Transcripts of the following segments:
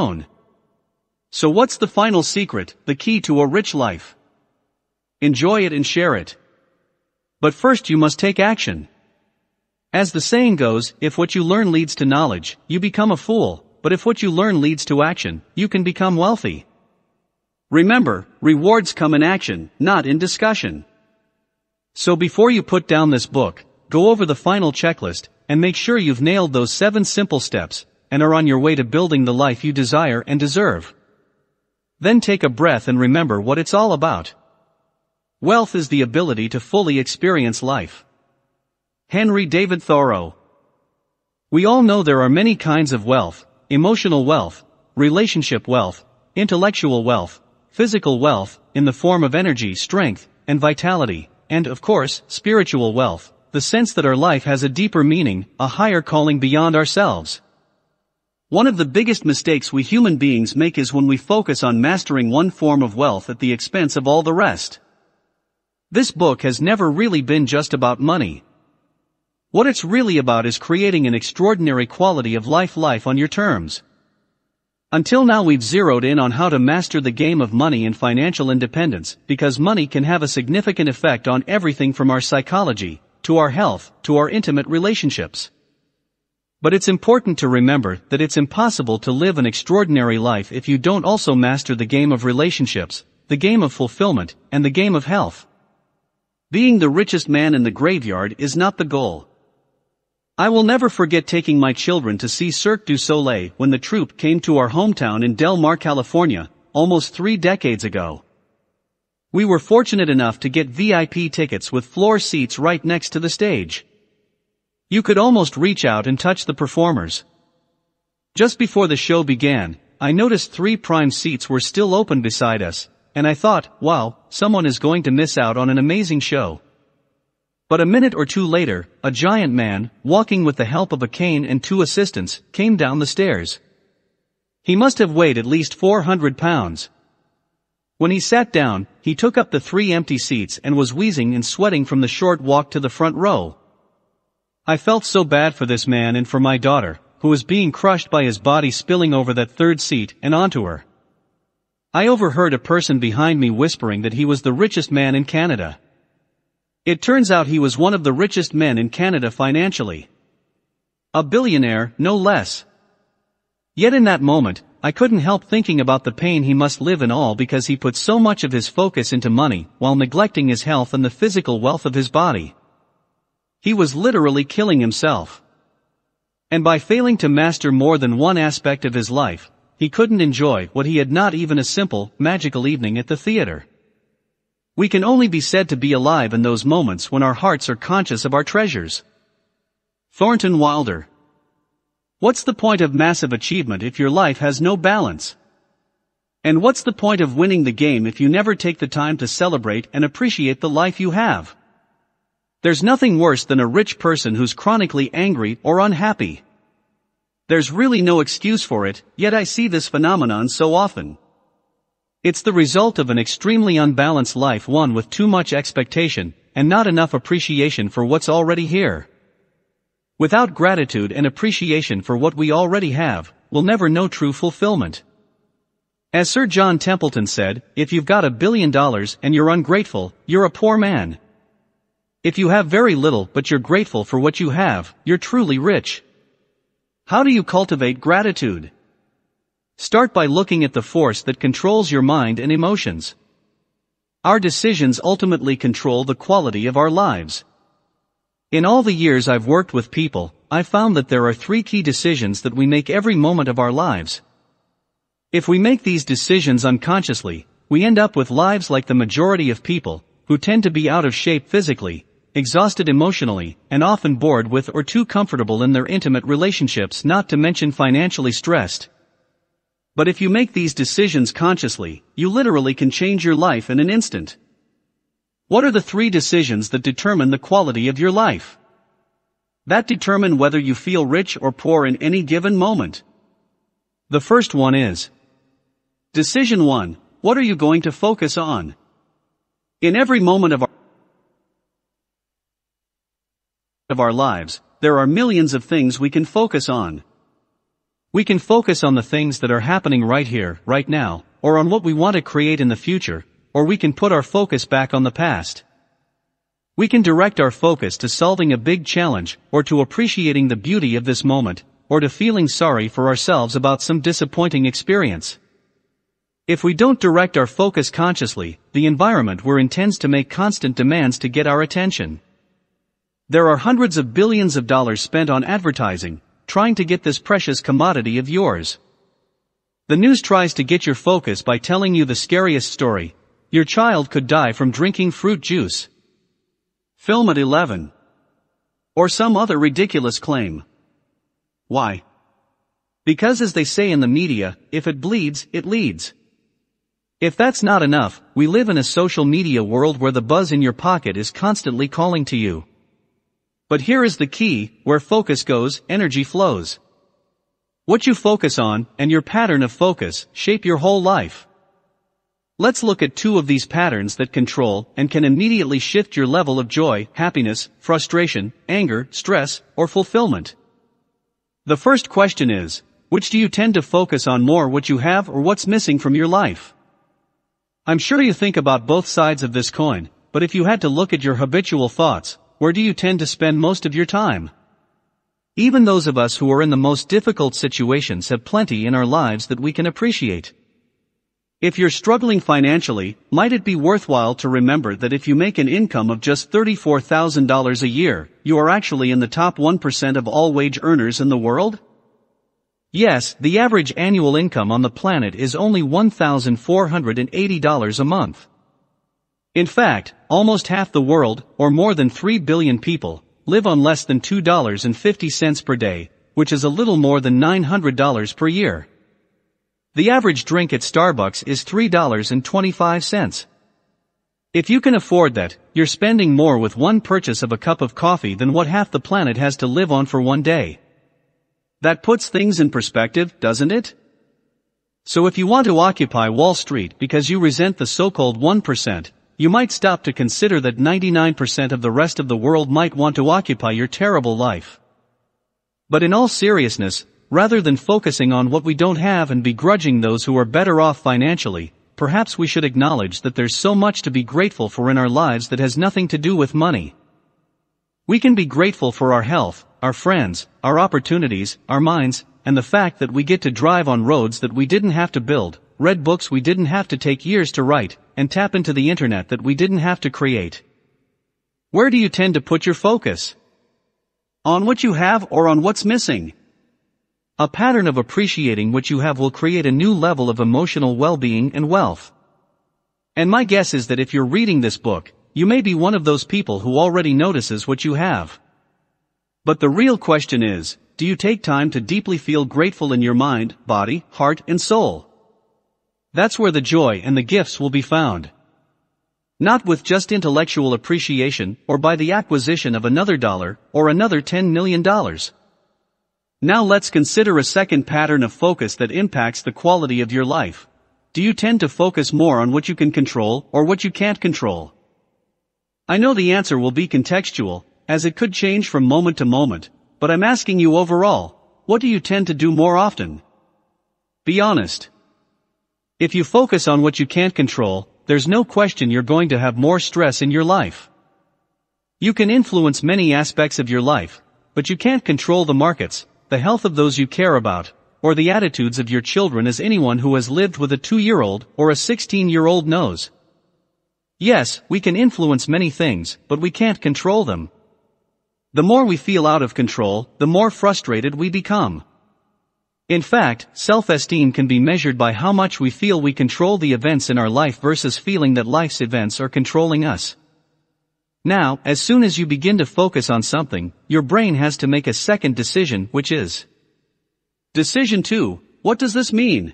own. So what's the final secret, the key to a rich life? Enjoy it and share it. But first you must take action. As the saying goes, if what you learn leads to knowledge, you become a fool, but if what you learn leads to action, you can become wealthy. Remember, rewards come in action, not in discussion. So before you put down this book, go over the final checklist, and make sure you've nailed those seven simple steps, and are on your way to building the life you desire and deserve. Then take a breath and remember what it's all about. Wealth is the ability to fully experience life. Henry David Thoreau. We all know there are many kinds of wealth, emotional wealth, relationship wealth, intellectual wealth, physical wealth, in the form of energy, strength, and vitality, and of course, spiritual wealth, the sense that our life has a deeper meaning, a higher calling beyond ourselves. One of the biggest mistakes we human beings make is when we focus on mastering one form of wealth at the expense of all the rest. This book has never really been just about money. What it's really about is creating an extraordinary quality of life life on your terms. Until now we've zeroed in on how to master the game of money and financial independence, because money can have a significant effect on everything from our psychology, to our health, to our intimate relationships. But it's important to remember that it's impossible to live an extraordinary life if you don't also master the game of relationships, the game of fulfillment, and the game of health. Being the richest man in the graveyard is not the goal. I will never forget taking my children to see Cirque du Soleil when the troupe came to our hometown in Del Mar, California, almost three decades ago. We were fortunate enough to get VIP tickets with floor seats right next to the stage. You could almost reach out and touch the performers. Just before the show began, I noticed three prime seats were still open beside us, and I thought, wow, someone is going to miss out on an amazing show. But a minute or two later, a giant man, walking with the help of a cane and two assistants, came down the stairs. He must have weighed at least 400 pounds. When he sat down, he took up the three empty seats and was wheezing and sweating from the short walk to the front row. I felt so bad for this man and for my daughter, who was being crushed by his body spilling over that third seat and onto her. I overheard a person behind me whispering that he was the richest man in Canada. It turns out he was one of the richest men in Canada financially. A billionaire, no less. Yet in that moment, I couldn't help thinking about the pain he must live in all because he put so much of his focus into money while neglecting his health and the physical wealth of his body. He was literally killing himself. And by failing to master more than one aspect of his life, he couldn't enjoy what he had not even a simple, magical evening at the theater. We can only be said to be alive in those moments when our hearts are conscious of our treasures. Thornton Wilder. What's the point of massive achievement if your life has no balance? And what's the point of winning the game if you never take the time to celebrate and appreciate the life you have? There's nothing worse than a rich person who's chronically angry or unhappy. There's really no excuse for it, yet I see this phenomenon so often. It's the result of an extremely unbalanced life one with too much expectation, and not enough appreciation for what's already here. Without gratitude and appreciation for what we already have, we'll never know true fulfillment. As Sir John Templeton said, if you've got a billion dollars and you're ungrateful, you're a poor man. If you have very little but you're grateful for what you have, you're truly rich. How do you cultivate gratitude? Start by looking at the force that controls your mind and emotions. Our decisions ultimately control the quality of our lives. In all the years I've worked with people, I've found that there are three key decisions that we make every moment of our lives. If we make these decisions unconsciously, we end up with lives like the majority of people, who tend to be out of shape physically, exhausted emotionally, and often bored with or too comfortable in their intimate relationships not to mention financially stressed. But if you make these decisions consciously, you literally can change your life in an instant. What are the three decisions that determine the quality of your life? That determine whether you feel rich or poor in any given moment. The first one is Decision 1. What are you going to focus on? In every moment of our of our lives, there are millions of things we can focus on. We can focus on the things that are happening right here, right now, or on what we want to create in the future, or we can put our focus back on the past. We can direct our focus to solving a big challenge, or to appreciating the beauty of this moment, or to feeling sorry for ourselves about some disappointing experience. If we don't direct our focus consciously, the environment we're in tends to make constant demands to get our attention. There are hundreds of billions of dollars spent on advertising, trying to get this precious commodity of yours. The news tries to get your focus by telling you the scariest story. Your child could die from drinking fruit juice. Film at 11. Or some other ridiculous claim. Why? Because as they say in the media, if it bleeds, it leads. If that's not enough, we live in a social media world where the buzz in your pocket is constantly calling to you. But here is the key, where focus goes, energy flows. What you focus on, and your pattern of focus, shape your whole life. Let's look at two of these patterns that control and can immediately shift your level of joy, happiness, frustration, anger, stress, or fulfillment. The first question is, which do you tend to focus on more what you have or what's missing from your life? I'm sure you think about both sides of this coin, but if you had to look at your habitual thoughts, where do you tend to spend most of your time? Even those of us who are in the most difficult situations have plenty in our lives that we can appreciate. If you're struggling financially, might it be worthwhile to remember that if you make an income of just $34,000 a year, you are actually in the top 1% of all wage earners in the world? Yes, the average annual income on the planet is only $1,480 a month. In fact, almost half the world, or more than 3 billion people, live on less than $2.50 per day, which is a little more than $900 per year. The average drink at Starbucks is $3.25. If you can afford that, you're spending more with one purchase of a cup of coffee than what half the planet has to live on for one day. That puts things in perspective, doesn't it? So if you want to occupy Wall Street because you resent the so-called 1%, you might stop to consider that 99% of the rest of the world might want to occupy your terrible life. But in all seriousness, rather than focusing on what we don't have and begrudging those who are better off financially, perhaps we should acknowledge that there's so much to be grateful for in our lives that has nothing to do with money. We can be grateful for our health, our friends, our opportunities, our minds, and the fact that we get to drive on roads that we didn't have to build, read books we didn't have to take years to write, and tap into the internet that we didn't have to create. Where do you tend to put your focus? On what you have or on what's missing? A pattern of appreciating what you have will create a new level of emotional well-being and wealth. And my guess is that if you're reading this book, you may be one of those people who already notices what you have. But the real question is, do you take time to deeply feel grateful in your mind, body, heart, and soul? That's where the joy and the gifts will be found. Not with just intellectual appreciation or by the acquisition of another dollar or another $10 million. Now let's consider a second pattern of focus that impacts the quality of your life. Do you tend to focus more on what you can control or what you can't control? I know the answer will be contextual, as it could change from moment to moment, but I'm asking you overall, what do you tend to do more often? Be honest. If you focus on what you can't control, there's no question you're going to have more stress in your life. You can influence many aspects of your life, but you can't control the markets, the health of those you care about, or the attitudes of your children as anyone who has lived with a two-year-old or a 16-year-old knows. Yes, we can influence many things, but we can't control them. The more we feel out of control, the more frustrated we become. In fact, self-esteem can be measured by how much we feel we control the events in our life versus feeling that life's events are controlling us. Now, as soon as you begin to focus on something, your brain has to make a second decision, which is Decision 2. What does this mean?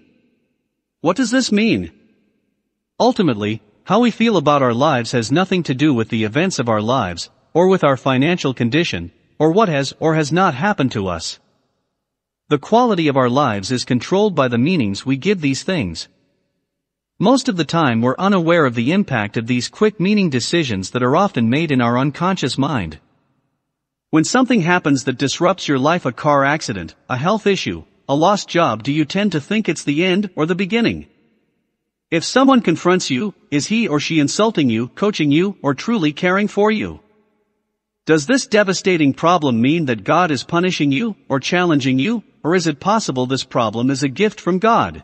What does this mean? Ultimately, how we feel about our lives has nothing to do with the events of our lives, or with our financial condition, or what has or has not happened to us. The quality of our lives is controlled by the meanings we give these things. Most of the time we're unaware of the impact of these quick meaning decisions that are often made in our unconscious mind. When something happens that disrupts your life a car accident, a health issue, a lost job do you tend to think it's the end or the beginning? If someone confronts you, is he or she insulting you, coaching you, or truly caring for you? Does this devastating problem mean that God is punishing you, or challenging you, or is it possible this problem is a gift from God?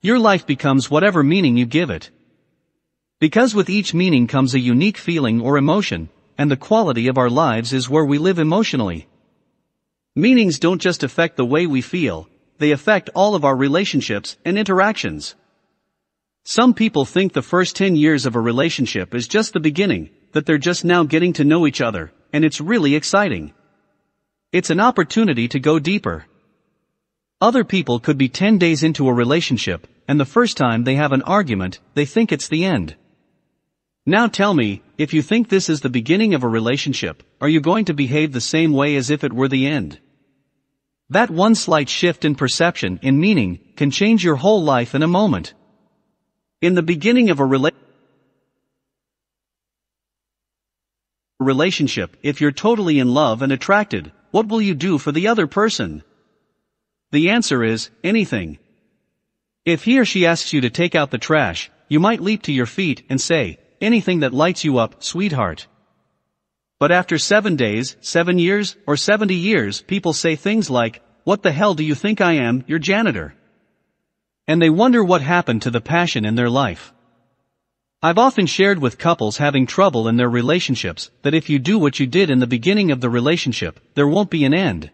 Your life becomes whatever meaning you give it. Because with each meaning comes a unique feeling or emotion, and the quality of our lives is where we live emotionally. Meanings don't just affect the way we feel, they affect all of our relationships and interactions. Some people think the first 10 years of a relationship is just the beginning, that they're just now getting to know each other, and it's really exciting. It's an opportunity to go deeper. Other people could be 10 days into a relationship, and the first time they have an argument, they think it's the end. Now tell me, if you think this is the beginning of a relationship, are you going to behave the same way as if it were the end? That one slight shift in perception, in meaning, can change your whole life in a moment. In the beginning of a rela- relationship, if you're totally in love and attracted, what will you do for the other person? The answer is, anything. If he or she asks you to take out the trash, you might leap to your feet and say, anything that lights you up, sweetheart. But after seven days, seven years, or seventy years, people say things like, what the hell do you think I am, your janitor? And they wonder what happened to the passion in their life. I've often shared with couples having trouble in their relationships that if you do what you did in the beginning of the relationship, there won't be an end.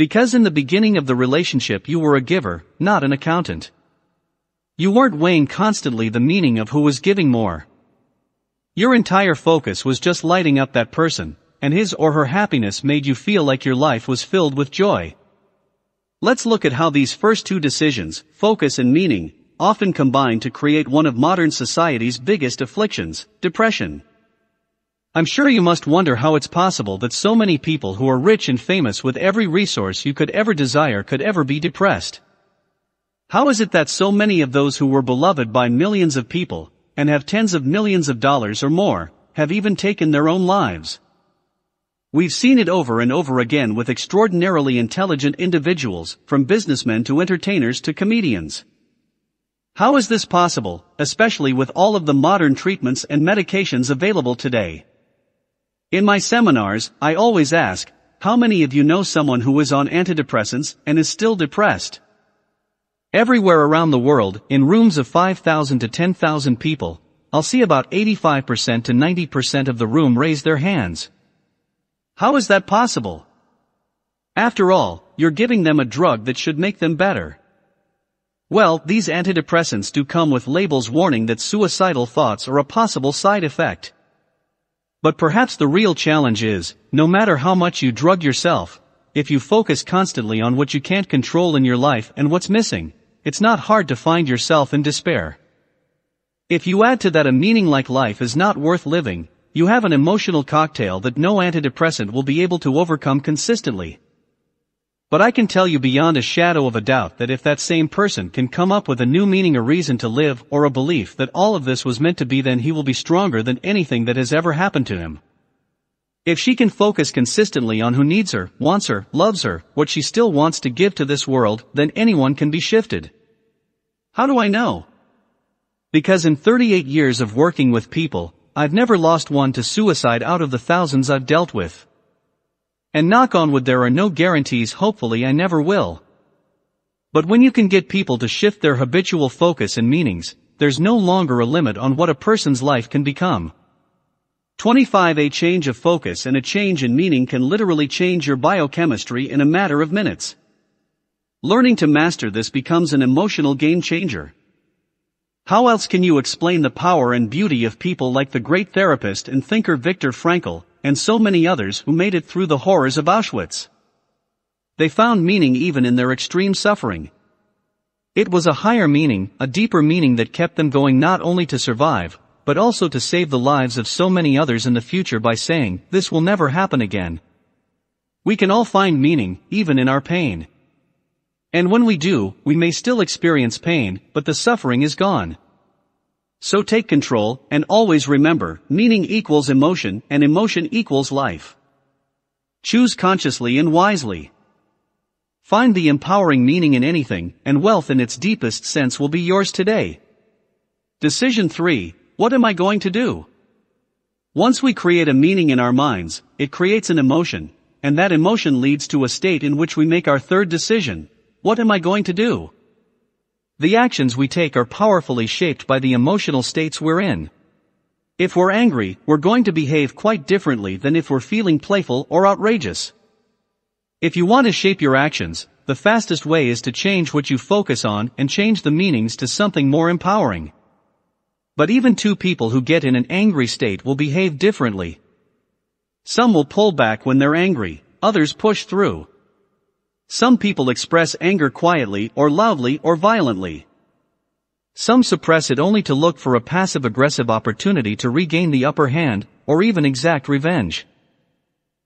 Because in the beginning of the relationship you were a giver, not an accountant. You weren't weighing constantly the meaning of who was giving more. Your entire focus was just lighting up that person, and his or her happiness made you feel like your life was filled with joy. Let's look at how these first two decisions, focus and meaning, often combine to create one of modern society's biggest afflictions, depression. I'm sure you must wonder how it's possible that so many people who are rich and famous with every resource you could ever desire could ever be depressed. How is it that so many of those who were beloved by millions of people, and have tens of millions of dollars or more, have even taken their own lives. We've seen it over and over again with extraordinarily intelligent individuals, from businessmen to entertainers to comedians. How is this possible, especially with all of the modern treatments and medications available today? In my seminars, I always ask, how many of you know someone who is on antidepressants and is still depressed? Everywhere around the world, in rooms of 5,000 to 10,000 people, I'll see about 85% to 90% of the room raise their hands. How is that possible? After all, you're giving them a drug that should make them better. Well, these antidepressants do come with labels warning that suicidal thoughts are a possible side effect. But perhaps the real challenge is, no matter how much you drug yourself, if you focus constantly on what you can't control in your life and what's missing, it's not hard to find yourself in despair. If you add to that a meaning like life is not worth living, you have an emotional cocktail that no antidepressant will be able to overcome consistently. But I can tell you beyond a shadow of a doubt that if that same person can come up with a new meaning a reason to live or a belief that all of this was meant to be then he will be stronger than anything that has ever happened to him. If she can focus consistently on who needs her, wants her, loves her, what she still wants to give to this world, then anyone can be shifted. How do I know? Because in 38 years of working with people, I've never lost one to suicide out of the thousands I've dealt with. And knock on wood there are no guarantees hopefully I never will. But when you can get people to shift their habitual focus and meanings, there's no longer a limit on what a person's life can become. 25 A change of focus and a change in meaning can literally change your biochemistry in a matter of minutes. Learning to master this becomes an emotional game changer. How else can you explain the power and beauty of people like the great therapist and thinker Viktor Frankl, and so many others who made it through the horrors of Auschwitz? They found meaning even in their extreme suffering. It was a higher meaning, a deeper meaning that kept them going not only to survive, but also to save the lives of so many others in the future by saying, this will never happen again. We can all find meaning, even in our pain. And when we do, we may still experience pain, but the suffering is gone. So take control, and always remember, meaning equals emotion, and emotion equals life. Choose consciously and wisely. Find the empowering meaning in anything, and wealth in its deepest sense will be yours today. Decision 3 What am I going to do? Once we create a meaning in our minds, it creates an emotion, and that emotion leads to a state in which we make our third decision. What am I going to do? The actions we take are powerfully shaped by the emotional states we're in. If we're angry, we're going to behave quite differently than if we're feeling playful or outrageous. If you want to shape your actions, the fastest way is to change what you focus on and change the meanings to something more empowering. But even two people who get in an angry state will behave differently. Some will pull back when they're angry, others push through. Some people express anger quietly or loudly or violently. Some suppress it only to look for a passive-aggressive opportunity to regain the upper hand, or even exact revenge.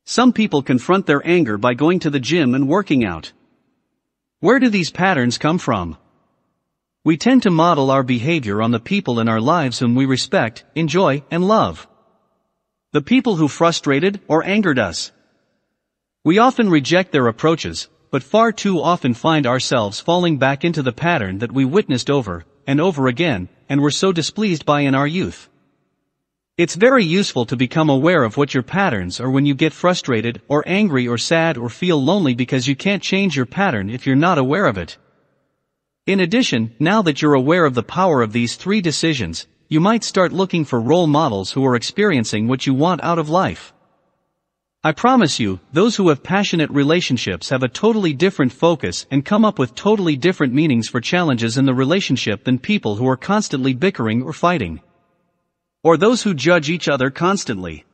Some people confront their anger by going to the gym and working out. Where do these patterns come from? We tend to model our behavior on the people in our lives whom we respect, enjoy, and love. The people who frustrated or angered us. We often reject their approaches, but far too often find ourselves falling back into the pattern that we witnessed over and over again and were so displeased by in our youth. It's very useful to become aware of what your patterns are when you get frustrated or angry or sad or feel lonely because you can't change your pattern if you're not aware of it. In addition, now that you're aware of the power of these three decisions, you might start looking for role models who are experiencing what you want out of life. I promise you, those who have passionate relationships have a totally different focus and come up with totally different meanings for challenges in the relationship than people who are constantly bickering or fighting or those who judge each other constantly.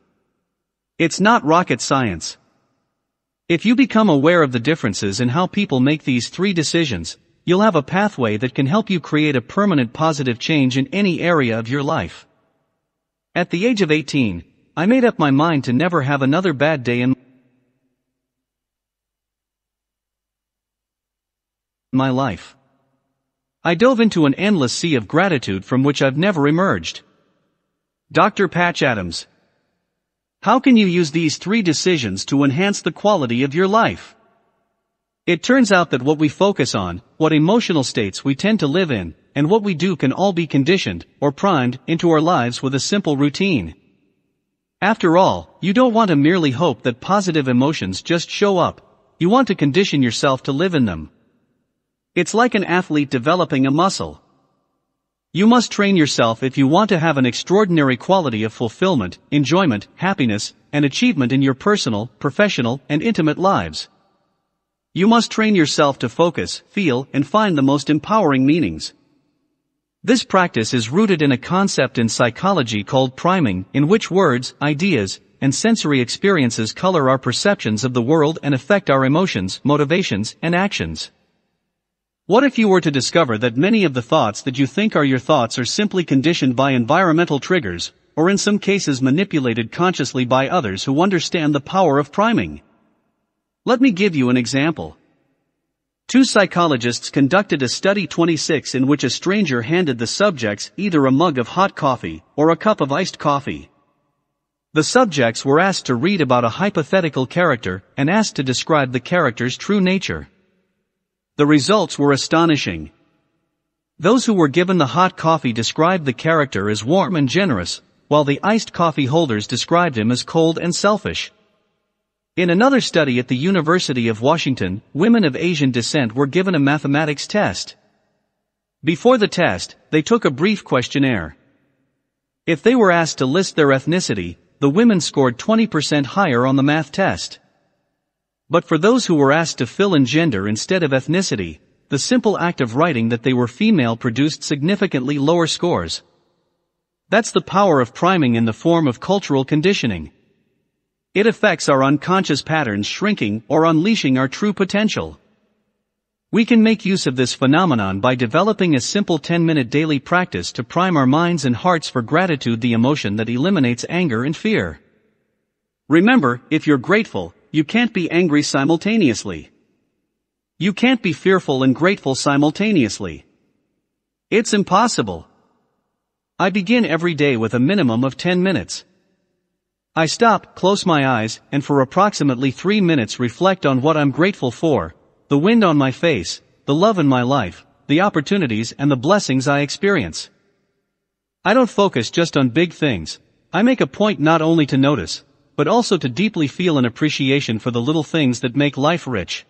It's not rocket science. If you become aware of the differences in how people make these three decisions, you'll have a pathway that can help you create a permanent positive change in any area of your life. At the age of 18, I made up my mind to never have another bad day in my life. I dove into an endless sea of gratitude from which I've never emerged. Dr. Patch Adams. How can you use these three decisions to enhance the quality of your life? It turns out that what we focus on, what emotional states we tend to live in, and what we do can all be conditioned, or primed, into our lives with a simple routine. After all, you don't want to merely hope that positive emotions just show up, you want to condition yourself to live in them. It's like an athlete developing a muscle. You must train yourself if you want to have an extraordinary quality of fulfillment, enjoyment, happiness, and achievement in your personal, professional, and intimate lives. You must train yourself to focus, feel, and find the most empowering meanings. This practice is rooted in a concept in psychology called priming, in which words, ideas, and sensory experiences color our perceptions of the world and affect our emotions, motivations, and actions. What if you were to discover that many of the thoughts that you think are your thoughts are simply conditioned by environmental triggers, or in some cases manipulated consciously by others who understand the power of priming? Let me give you an example. Two psychologists conducted a study 26 in which a stranger handed the subjects either a mug of hot coffee or a cup of iced coffee. The subjects were asked to read about a hypothetical character and asked to describe the character's true nature. The results were astonishing. Those who were given the hot coffee described the character as warm and generous, while the iced coffee holders described him as cold and selfish. In another study at the University of Washington, women of Asian descent were given a mathematics test. Before the test, they took a brief questionnaire. If they were asked to list their ethnicity, the women scored 20% higher on the math test. But for those who were asked to fill in gender instead of ethnicity, the simple act of writing that they were female produced significantly lower scores. That's the power of priming in the form of cultural conditioning. It affects our unconscious patterns shrinking or unleashing our true potential. We can make use of this phenomenon by developing a simple 10-minute daily practice to prime our minds and hearts for gratitude the emotion that eliminates anger and fear. Remember, if you're grateful, you can't be angry simultaneously. You can't be fearful and grateful simultaneously. It's impossible. I begin every day with a minimum of 10 minutes. I stop, close my eyes, and for approximately 3 minutes reflect on what I'm grateful for, the wind on my face, the love in my life, the opportunities and the blessings I experience. I don't focus just on big things, I make a point not only to notice, but also to deeply feel an appreciation for the little things that make life rich.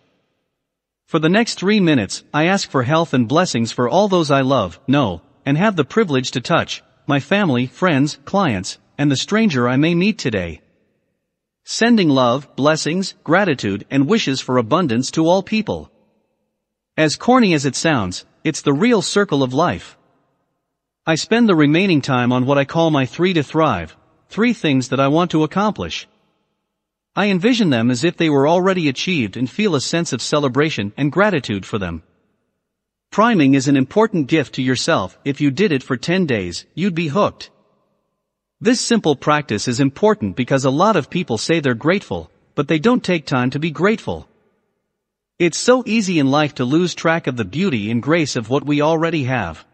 For the next three minutes, I ask for health and blessings for all those I love, know, and have the privilege to touch, my family, friends, clients, and the stranger I may meet today. Sending love, blessings, gratitude, and wishes for abundance to all people. As corny as it sounds, it's the real circle of life. I spend the remaining time on what I call my three to thrive, three things that I want to accomplish. I envision them as if they were already achieved and feel a sense of celebration and gratitude for them. Priming is an important gift to yourself, if you did it for 10 days, you'd be hooked. This simple practice is important because a lot of people say they're grateful, but they don't take time to be grateful. It's so easy in life to lose track of the beauty and grace of what we already have.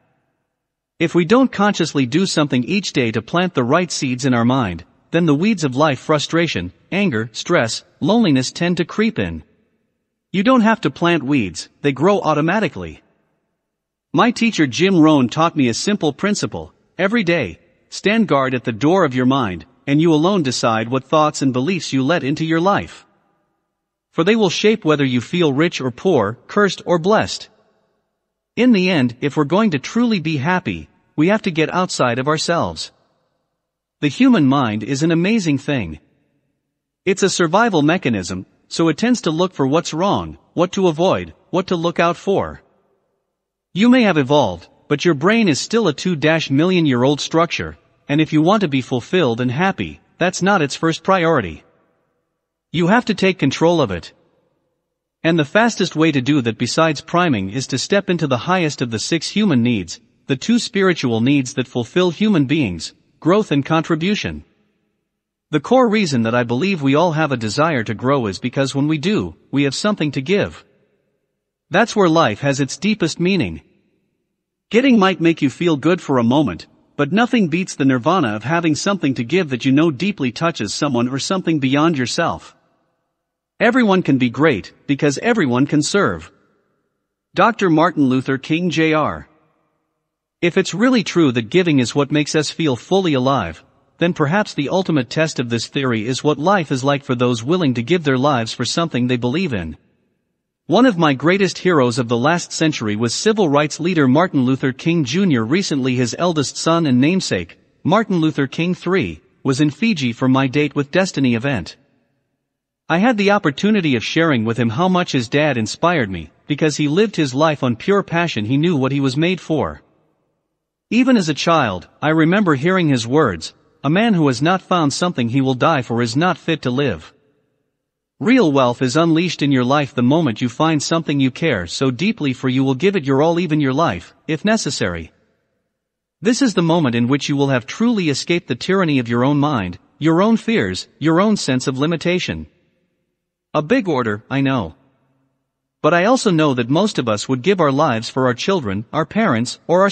If we don't consciously do something each day to plant the right seeds in our mind, then the weeds of life frustration, anger, stress, loneliness tend to creep in. You don't have to plant weeds, they grow automatically. My teacher Jim Rohn taught me a simple principle, every day, stand guard at the door of your mind, and you alone decide what thoughts and beliefs you let into your life. For they will shape whether you feel rich or poor, cursed or blessed. In the end, if we're going to truly be happy, we have to get outside of ourselves. The human mind is an amazing thing. It's a survival mechanism, so it tends to look for what's wrong, what to avoid, what to look out for. You may have evolved, but your brain is still a 2 million year old structure, and if you want to be fulfilled and happy, that's not its first priority. You have to take control of it. And the fastest way to do that besides priming is to step into the highest of the six human needs, the two spiritual needs that fulfill human beings, growth and contribution. The core reason that I believe we all have a desire to grow is because when we do, we have something to give. That's where life has its deepest meaning. Getting might make you feel good for a moment, but nothing beats the nirvana of having something to give that you know deeply touches someone or something beyond yourself. Everyone can be great, because everyone can serve. Dr. Martin Luther King Jr. If it's really true that giving is what makes us feel fully alive, then perhaps the ultimate test of this theory is what life is like for those willing to give their lives for something they believe in. One of my greatest heroes of the last century was civil rights leader Martin Luther King Jr. Recently his eldest son and namesake, Martin Luther King III, was in Fiji for my Date with Destiny event. I had the opportunity of sharing with him how much his dad inspired me, because he lived his life on pure passion he knew what he was made for. Even as a child, I remember hearing his words, a man who has not found something he will die for is not fit to live. Real wealth is unleashed in your life the moment you find something you care so deeply for you will give it your all even your life, if necessary. This is the moment in which you will have truly escaped the tyranny of your own mind, your own fears, your own sense of limitation. A big order, I know. But I also know that most of us would give our lives for our children, our parents, or our,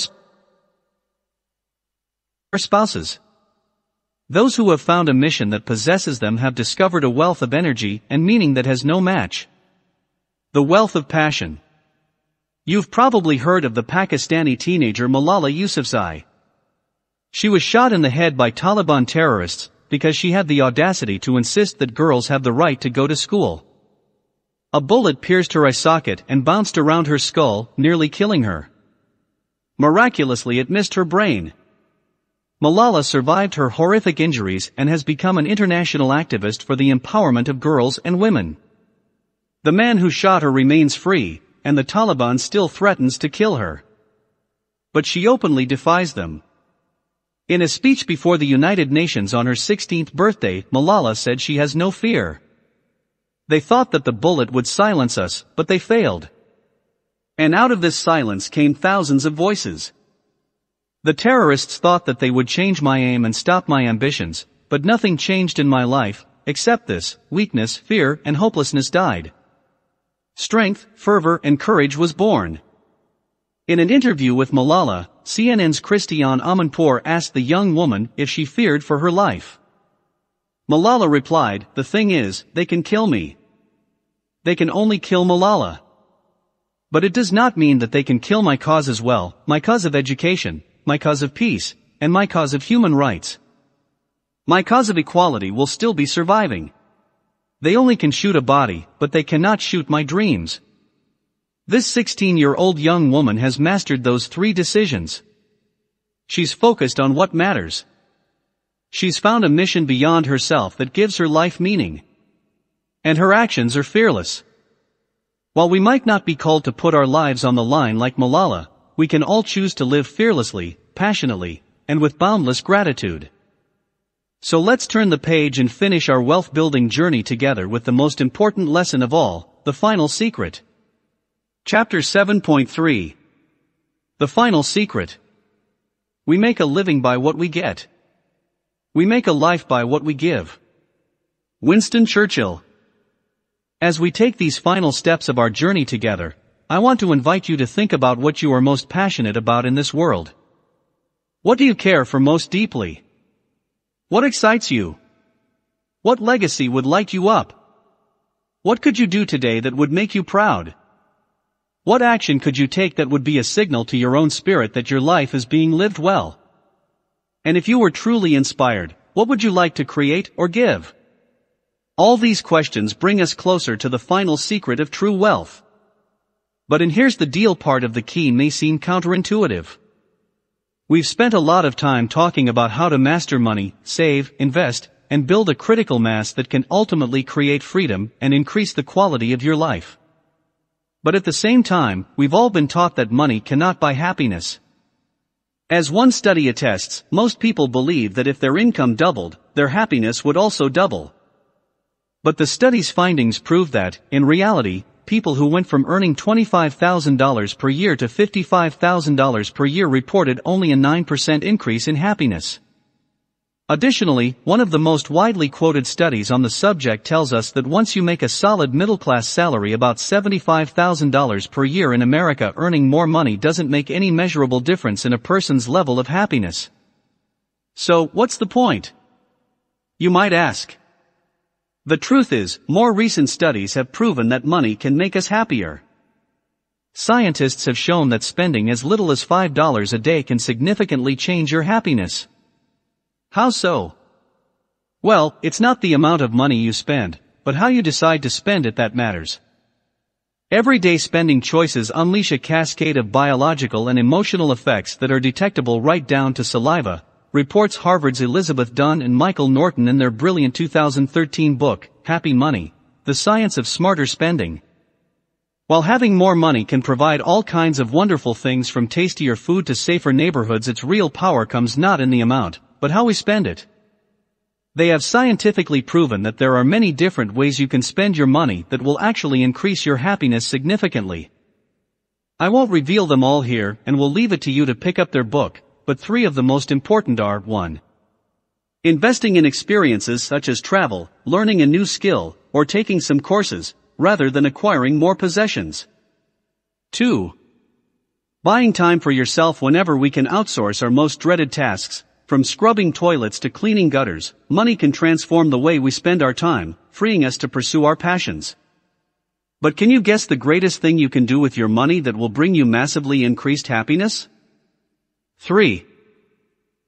our spouses. Those who have found a mission that possesses them have discovered a wealth of energy and meaning that has no match. The wealth of passion. You've probably heard of the Pakistani teenager Malala Yousafzai. She was shot in the head by Taliban terrorists, because she had the audacity to insist that girls have the right to go to school. A bullet pierced her eye socket and bounced around her skull, nearly killing her. Miraculously it missed her brain. Malala survived her horrific injuries and has become an international activist for the empowerment of girls and women. The man who shot her remains free, and the Taliban still threatens to kill her. But she openly defies them. In a speech before the United Nations on her 16th birthday, Malala said she has no fear. They thought that the bullet would silence us, but they failed. And out of this silence came thousands of voices. The terrorists thought that they would change my aim and stop my ambitions, but nothing changed in my life, except this, weakness, fear, and hopelessness died. Strength, fervor, and courage was born. In an interview with Malala, CNN's Christiane Amanpour asked the young woman if she feared for her life. Malala replied, the thing is, they can kill me. They can only kill Malala. But it does not mean that they can kill my cause as well, my cause of education, my cause of peace, and my cause of human rights. My cause of equality will still be surviving. They only can shoot a body, but they cannot shoot my dreams. This 16-year-old young woman has mastered those three decisions. She's focused on what matters. She's found a mission beyond herself that gives her life meaning. And her actions are fearless. While we might not be called to put our lives on the line like Malala, we can all choose to live fearlessly, passionately, and with boundless gratitude. So let's turn the page and finish our wealth building journey together with the most important lesson of all, the final secret. Chapter 7.3 The Final Secret We make a living by what we get. We make a life by what we give. Winston Churchill As we take these final steps of our journey together, I want to invite you to think about what you are most passionate about in this world. What do you care for most deeply? What excites you? What legacy would light you up? What could you do today that would make you proud? What action could you take that would be a signal to your own spirit that your life is being lived well? And if you were truly inspired, what would you like to create or give? All these questions bring us closer to the final secret of true wealth. But in here's the deal part of the key may seem counterintuitive. We've spent a lot of time talking about how to master money, save, invest, and build a critical mass that can ultimately create freedom and increase the quality of your life. But at the same time, we've all been taught that money cannot buy happiness. As one study attests, most people believe that if their income doubled, their happiness would also double. But the study's findings prove that, in reality, people who went from earning $25,000 per year to $55,000 per year reported only a 9% increase in happiness. Additionally, one of the most widely quoted studies on the subject tells us that once you make a solid middle-class salary about $75,000 per year in America earning more money doesn't make any measurable difference in a person's level of happiness. So, what's the point? You might ask. The truth is, more recent studies have proven that money can make us happier. Scientists have shown that spending as little as $5 a day can significantly change your happiness. How so? Well, it's not the amount of money you spend, but how you decide to spend it that matters. Everyday spending choices unleash a cascade of biological and emotional effects that are detectable right down to saliva, reports Harvard's Elizabeth Dunn and Michael Norton in their brilliant 2013 book, Happy Money, The Science of Smarter Spending. While having more money can provide all kinds of wonderful things from tastier food to safer neighborhoods its real power comes not in the amount, but how we spend it. They have scientifically proven that there are many different ways you can spend your money that will actually increase your happiness significantly. I won't reveal them all here and will leave it to you to pick up their book, but three of the most important are 1. Investing in experiences such as travel, learning a new skill, or taking some courses, rather than acquiring more possessions. 2. Buying time for yourself whenever we can outsource our most dreaded tasks, from scrubbing toilets to cleaning gutters, money can transform the way we spend our time, freeing us to pursue our passions. But can you guess the greatest thing you can do with your money that will bring you massively increased happiness? 3.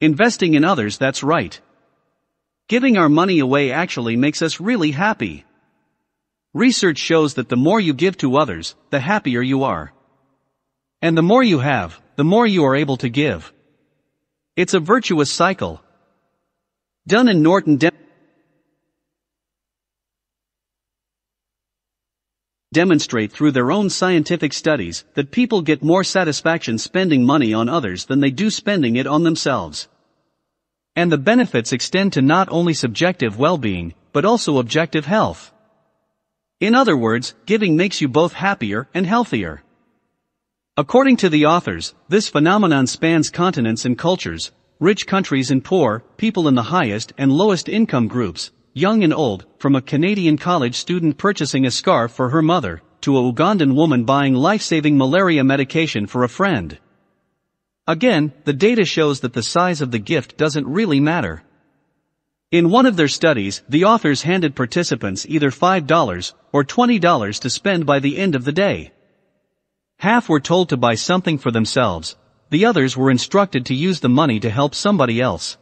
Investing in others that's right. Giving our money away actually makes us really happy. Research shows that the more you give to others, the happier you are. And the more you have, the more you are able to give. It's a virtuous cycle. Dunn and Norton de- demonstrate through their own scientific studies that people get more satisfaction spending money on others than they do spending it on themselves. And the benefits extend to not only subjective well-being, but also objective health. In other words, giving makes you both happier and healthier. According to the authors, this phenomenon spans continents and cultures, rich countries and poor, people in the highest and lowest income groups, young and old, from a Canadian college student purchasing a scarf for her mother, to a Ugandan woman buying life-saving malaria medication for a friend. Again, the data shows that the size of the gift doesn't really matter. In one of their studies, the authors handed participants either $5 or $20 to spend by the end of the day. Half were told to buy something for themselves, the others were instructed to use the money to help somebody else.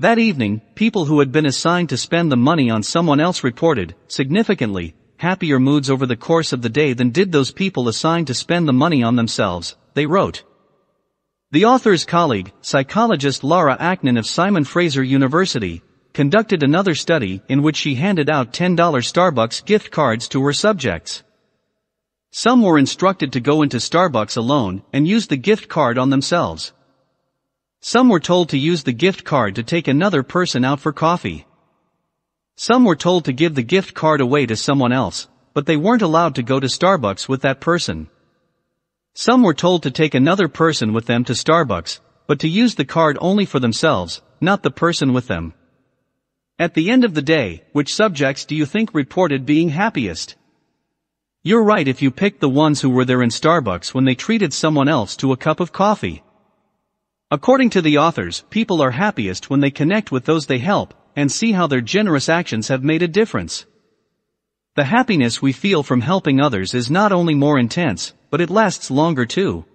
That evening, people who had been assigned to spend the money on someone else reported, significantly, happier moods over the course of the day than did those people assigned to spend the money on themselves, they wrote. The author's colleague, psychologist Laura Aknin of Simon Fraser University, conducted another study in which she handed out $10 Starbucks gift cards to her subjects. Some were instructed to go into Starbucks alone and use the gift card on themselves. Some were told to use the gift card to take another person out for coffee. Some were told to give the gift card away to someone else, but they weren't allowed to go to Starbucks with that person. Some were told to take another person with them to Starbucks, but to use the card only for themselves, not the person with them. At the end of the day, which subjects do you think reported being happiest? You're right if you picked the ones who were there in Starbucks when they treated someone else to a cup of coffee. According to the authors, people are happiest when they connect with those they help, and see how their generous actions have made a difference. The happiness we feel from helping others is not only more intense, but it lasts longer too.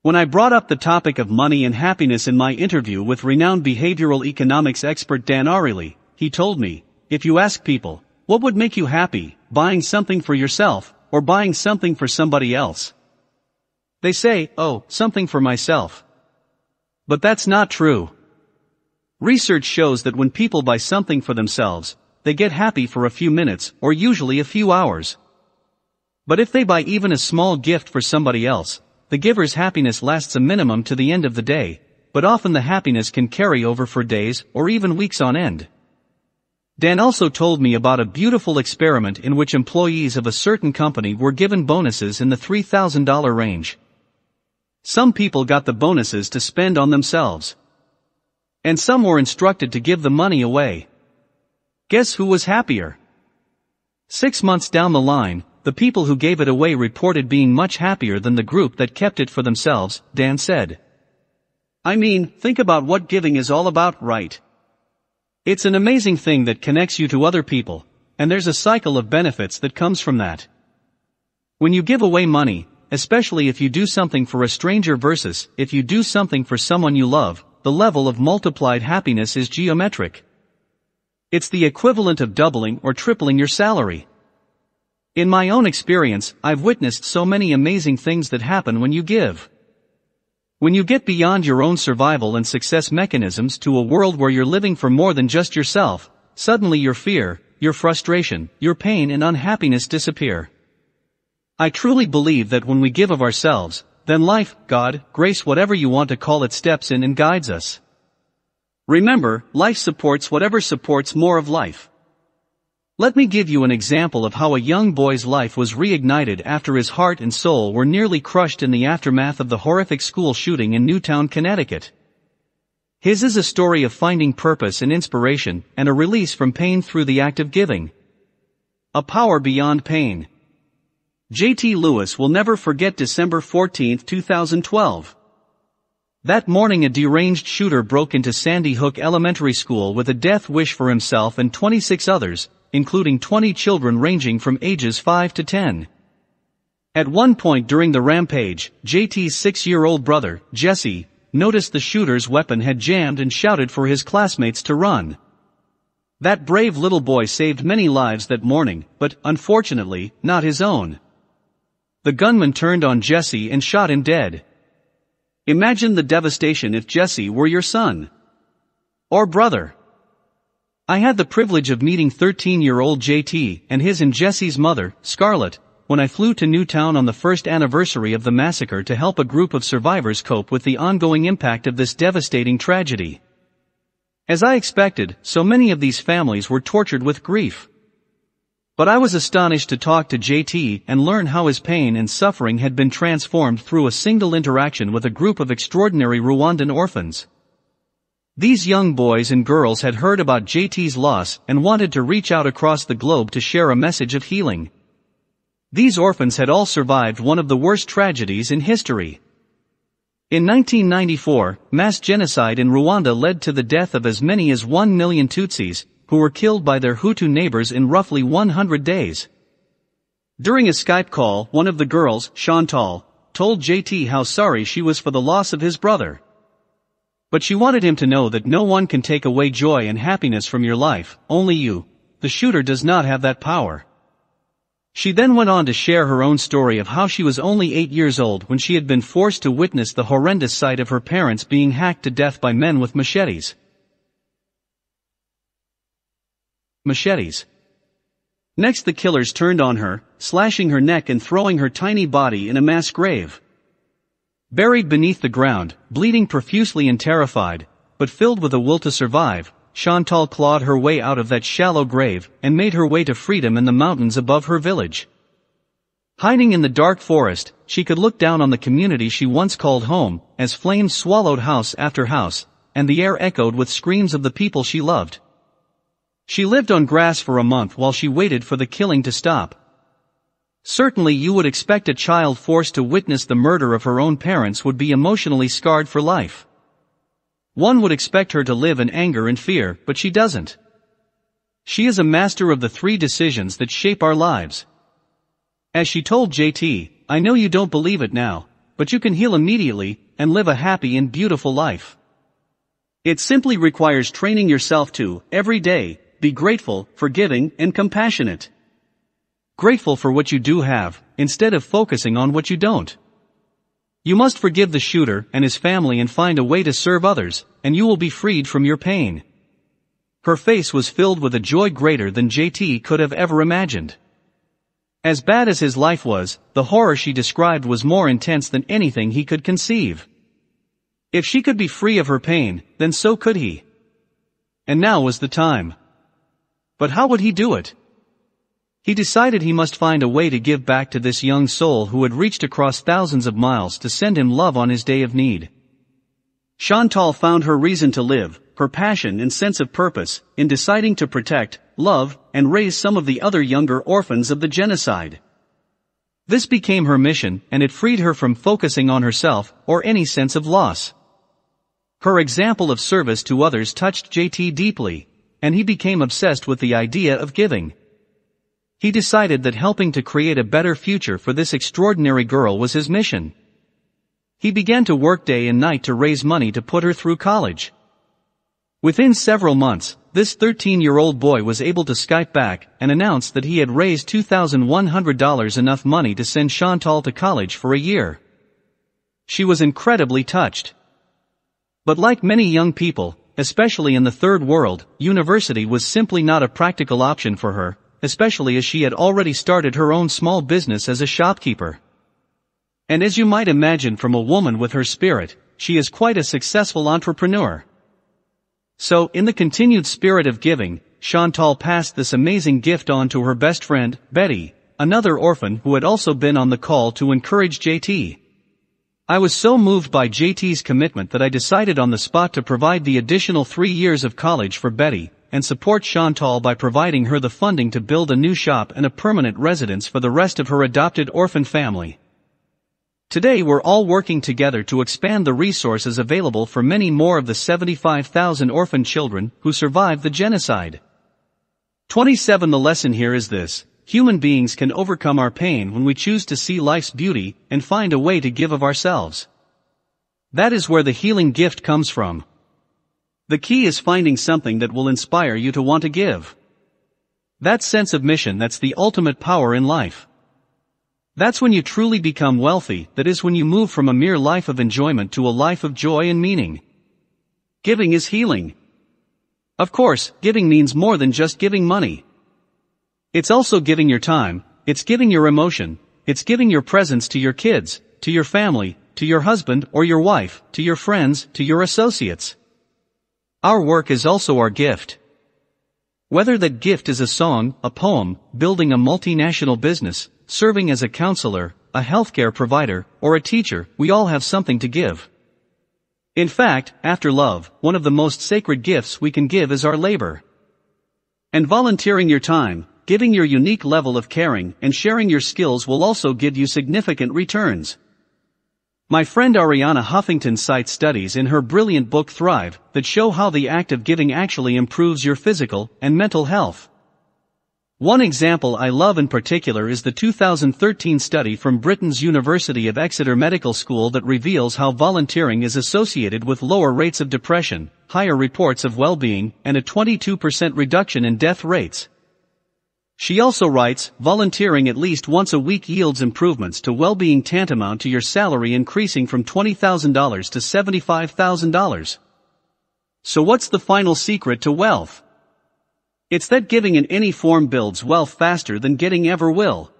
When I brought up the topic of money and happiness in my interview with renowned behavioral economics expert Dan Ariely, he told me, if you ask people, what would make you happy, buying something for yourself, or buying something for somebody else? They say, oh, something for myself. But that's not true. Research shows that when people buy something for themselves, they get happy for a few minutes or usually a few hours. But if they buy even a small gift for somebody else, the giver's happiness lasts a minimum to the end of the day, but often the happiness can carry over for days or even weeks on end. Dan also told me about a beautiful experiment in which employees of a certain company were given bonuses in the $3,000 range. Some people got the bonuses to spend on themselves. And some were instructed to give the money away. Guess who was happier? Six months down the line, the people who gave it away reported being much happier than the group that kept it for themselves, Dan said. I mean, think about what giving is all about, right? It's an amazing thing that connects you to other people, and there's a cycle of benefits that comes from that. When you give away money, especially if you do something for a stranger versus if you do something for someone you love, the level of multiplied happiness is geometric. It's the equivalent of doubling or tripling your salary. In my own experience, I've witnessed so many amazing things that happen when you give. When you get beyond your own survival and success mechanisms to a world where you're living for more than just yourself, suddenly your fear, your frustration, your pain and unhappiness disappear. I truly believe that when we give of ourselves, then life, God, grace whatever you want to call it steps in and guides us. Remember, life supports whatever supports more of life. Let me give you an example of how a young boy's life was reignited after his heart and soul were nearly crushed in the aftermath of the horrific school shooting in Newtown, Connecticut. His is a story of finding purpose and inspiration and a release from pain through the act of giving. A power beyond pain. J.T. Lewis will never forget December 14, 2012. That morning a deranged shooter broke into Sandy Hook Elementary School with a death wish for himself and 26 others, including 20 children ranging from ages 5 to 10. At one point during the rampage, JT's six-year-old brother, Jesse, noticed the shooter's weapon had jammed and shouted for his classmates to run. That brave little boy saved many lives that morning, but, unfortunately, not his own. The gunman turned on Jesse and shot him dead. Imagine the devastation if Jesse were your son. Or brother. I had the privilege of meeting 13-year-old JT and his and Jesse's mother, Scarlett, when I flew to Newtown on the first anniversary of the massacre to help a group of survivors cope with the ongoing impact of this devastating tragedy. As I expected, so many of these families were tortured with grief. But I was astonished to talk to JT and learn how his pain and suffering had been transformed through a single interaction with a group of extraordinary Rwandan orphans. These young boys and girls had heard about JT's loss and wanted to reach out across the globe to share a message of healing. These orphans had all survived one of the worst tragedies in history. In 1994, mass genocide in Rwanda led to the death of as many as 1 million Tutsis, who were killed by their Hutu neighbors in roughly 100 days. During a Skype call, one of the girls, Chantal, told JT how sorry she was for the loss of his brother. But she wanted him to know that no one can take away joy and happiness from your life, only you. The shooter does not have that power. She then went on to share her own story of how she was only eight years old when she had been forced to witness the horrendous sight of her parents being hacked to death by men with machetes. Machetes. Next the killers turned on her, slashing her neck and throwing her tiny body in a mass grave. Buried beneath the ground, bleeding profusely and terrified, but filled with a will to survive, Chantal clawed her way out of that shallow grave and made her way to freedom in the mountains above her village. Hiding in the dark forest, she could look down on the community she once called home, as flames swallowed house after house, and the air echoed with screams of the people she loved. She lived on grass for a month while she waited for the killing to stop. Certainly you would expect a child forced to witness the murder of her own parents would be emotionally scarred for life. One would expect her to live in anger and fear, but she doesn't. She is a master of the three decisions that shape our lives. As she told JT, I know you don't believe it now, but you can heal immediately and live a happy and beautiful life. It simply requires training yourself to, every day, be grateful, forgiving, and compassionate. Grateful for what you do have, instead of focusing on what you don't. You must forgive the shooter and his family and find a way to serve others, and you will be freed from your pain. Her face was filled with a joy greater than JT could have ever imagined. As bad as his life was, the horror she described was more intense than anything he could conceive. If she could be free of her pain, then so could he. And now was the time. But how would he do it? He decided he must find a way to give back to this young soul who had reached across thousands of miles to send him love on his day of need. Chantal found her reason to live, her passion and sense of purpose, in deciding to protect, love, and raise some of the other younger orphans of the genocide. This became her mission and it freed her from focusing on herself or any sense of loss. Her example of service to others touched JT deeply, and he became obsessed with the idea of giving. He decided that helping to create a better future for this extraordinary girl was his mission. He began to work day and night to raise money to put her through college. Within several months, this 13-year-old boy was able to Skype back and announce that he had raised $2,100 enough money to send Chantal to college for a year. She was incredibly touched. But like many young people, especially in the third world, university was simply not a practical option for her, especially as she had already started her own small business as a shopkeeper. And as you might imagine from a woman with her spirit, she is quite a successful entrepreneur. So, in the continued spirit of giving, Chantal passed this amazing gift on to her best friend, Betty, another orphan who had also been on the call to encourage JT. I was so moved by JT's commitment that I decided on the spot to provide the additional three years of college for Betty, and support Chantal by providing her the funding to build a new shop and a permanent residence for the rest of her adopted orphan family. Today we're all working together to expand the resources available for many more of the 75,000 orphan children who survived the genocide. 27 The lesson here is this, human beings can overcome our pain when we choose to see life's beauty and find a way to give of ourselves. That is where the healing gift comes from. The key is finding something that will inspire you to want to give. That sense of mission that's the ultimate power in life. That's when you truly become wealthy, that is when you move from a mere life of enjoyment to a life of joy and meaning. Giving is healing. Of course, giving means more than just giving money. It's also giving your time, it's giving your emotion, it's giving your presence to your kids, to your family, to your husband or your wife, to your friends, to your associates. Our work is also our gift. Whether that gift is a song, a poem, building a multinational business, serving as a counselor, a healthcare provider, or a teacher, we all have something to give. In fact, after love, one of the most sacred gifts we can give is our labor. And volunteering your time, giving your unique level of caring, and sharing your skills will also give you significant returns. My friend Arianna Huffington cites studies in her brilliant book Thrive that show how the act of giving actually improves your physical and mental health. One example I love in particular is the 2013 study from Britain's University of Exeter Medical School that reveals how volunteering is associated with lower rates of depression, higher reports of well-being, and a 22% reduction in death rates. She also writes, volunteering at least once a week yields improvements to well-being tantamount to your salary increasing from $20,000 to $75,000. So what's the final secret to wealth? It's that giving in any form builds wealth faster than getting ever will.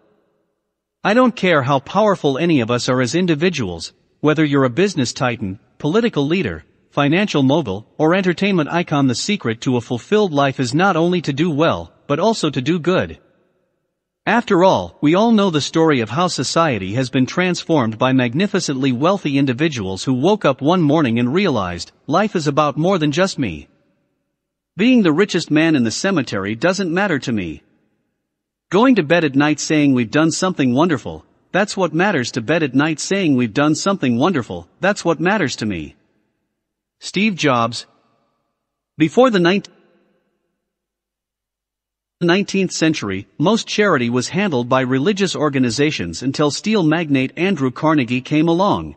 I don't care how powerful any of us are as individuals, whether you're a business titan, political leader, financial mogul, or entertainment icon the secret to a fulfilled life is not only to do well, but also to do good. After all, we all know the story of how society has been transformed by magnificently wealthy individuals who woke up one morning and realized, life is about more than just me. Being the richest man in the cemetery doesn't matter to me. Going to bed at night saying we've done something wonderful, that's what matters to bed at night saying we've done something wonderful, that's what matters to me. Steve Jobs Before the 19th century, most charity was handled by religious organizations until steel magnate Andrew Carnegie came along.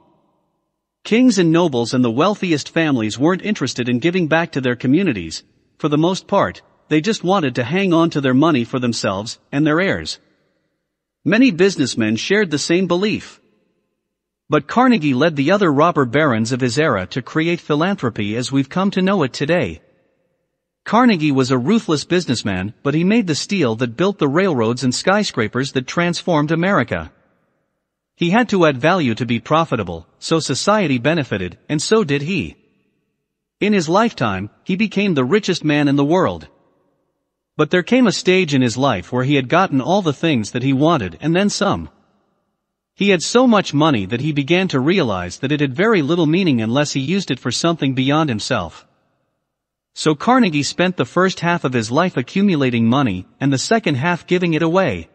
Kings and nobles and the wealthiest families weren't interested in giving back to their communities, for the most part, they just wanted to hang on to their money for themselves and their heirs. Many businessmen shared the same belief. But Carnegie led the other robber barons of his era to create philanthropy as we've come to know it today. Carnegie was a ruthless businessman, but he made the steel that built the railroads and skyscrapers that transformed America. He had to add value to be profitable, so society benefited, and so did he. In his lifetime, he became the richest man in the world. But there came a stage in his life where he had gotten all the things that he wanted and then some. He had so much money that he began to realize that it had very little meaning unless he used it for something beyond himself. So Carnegie spent the first half of his life accumulating money and the second half giving it away.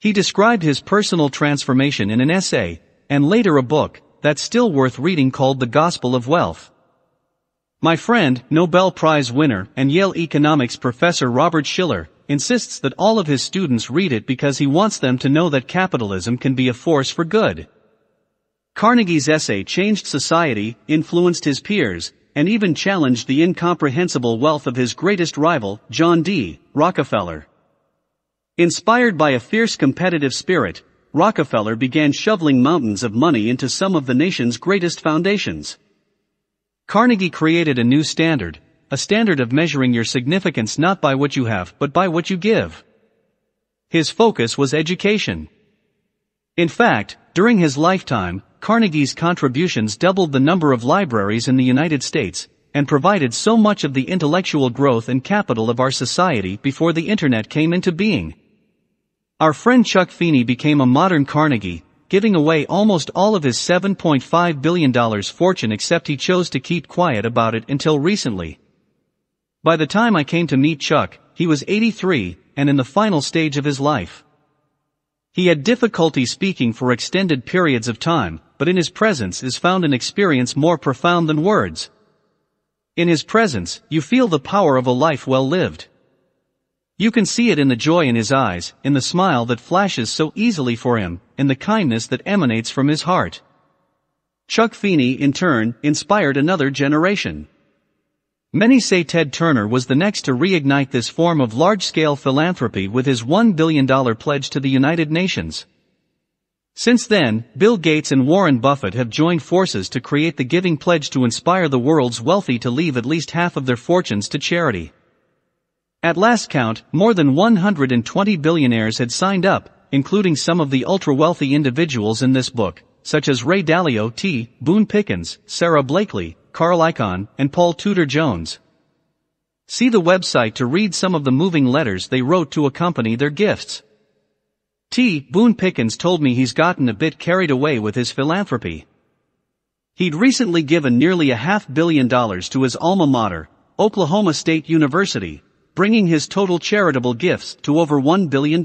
He described his personal transformation in an essay, and later a book, that's still worth reading called The Gospel of Wealth. My friend, Nobel Prize winner and Yale economics professor Robert Shiller, insists that all of his students read it because he wants them to know that capitalism can be a force for good. Carnegie's essay changed society, influenced his peers, and even challenged the incomprehensible wealth of his greatest rival, John D. Rockefeller. Inspired by a fierce competitive spirit, Rockefeller began shoveling mountains of money into some of the nation's greatest foundations. Carnegie created a new standard, a standard of measuring your significance not by what you have but by what you give. His focus was education. In fact, during his lifetime, Carnegie's contributions doubled the number of libraries in the United States, and provided so much of the intellectual growth and capital of our society before the internet came into being. Our friend Chuck Feeney became a modern Carnegie, giving away almost all of his $7.5 billion fortune except he chose to keep quiet about it until recently. By the time I came to meet Chuck, he was 83, and in the final stage of his life. He had difficulty speaking for extended periods of time, but in his presence is found an experience more profound than words. In his presence, you feel the power of a life well lived. You can see it in the joy in his eyes, in the smile that flashes so easily for him, in the kindness that emanates from his heart. Chuck Feeney, in turn, inspired another generation. Many say Ted Turner was the next to reignite this form of large-scale philanthropy with his $1 billion pledge to the United Nations. Since then, Bill Gates and Warren Buffett have joined forces to create the Giving Pledge to inspire the world's wealthy to leave at least half of their fortunes to charity. At last count, more than 120 billionaires had signed up, including some of the ultra-wealthy individuals in this book, such as Ray Dalio T., Boone Pickens, Sara Blakely, Carl Icahn, and Paul Tudor Jones. See the website to read some of the moving letters they wrote to accompany their gifts. T. Boone Pickens told me he's gotten a bit carried away with his philanthropy. He'd recently given nearly a half billion dollars to his alma mater, Oklahoma State University, bringing his total charitable gifts to over $1 billion.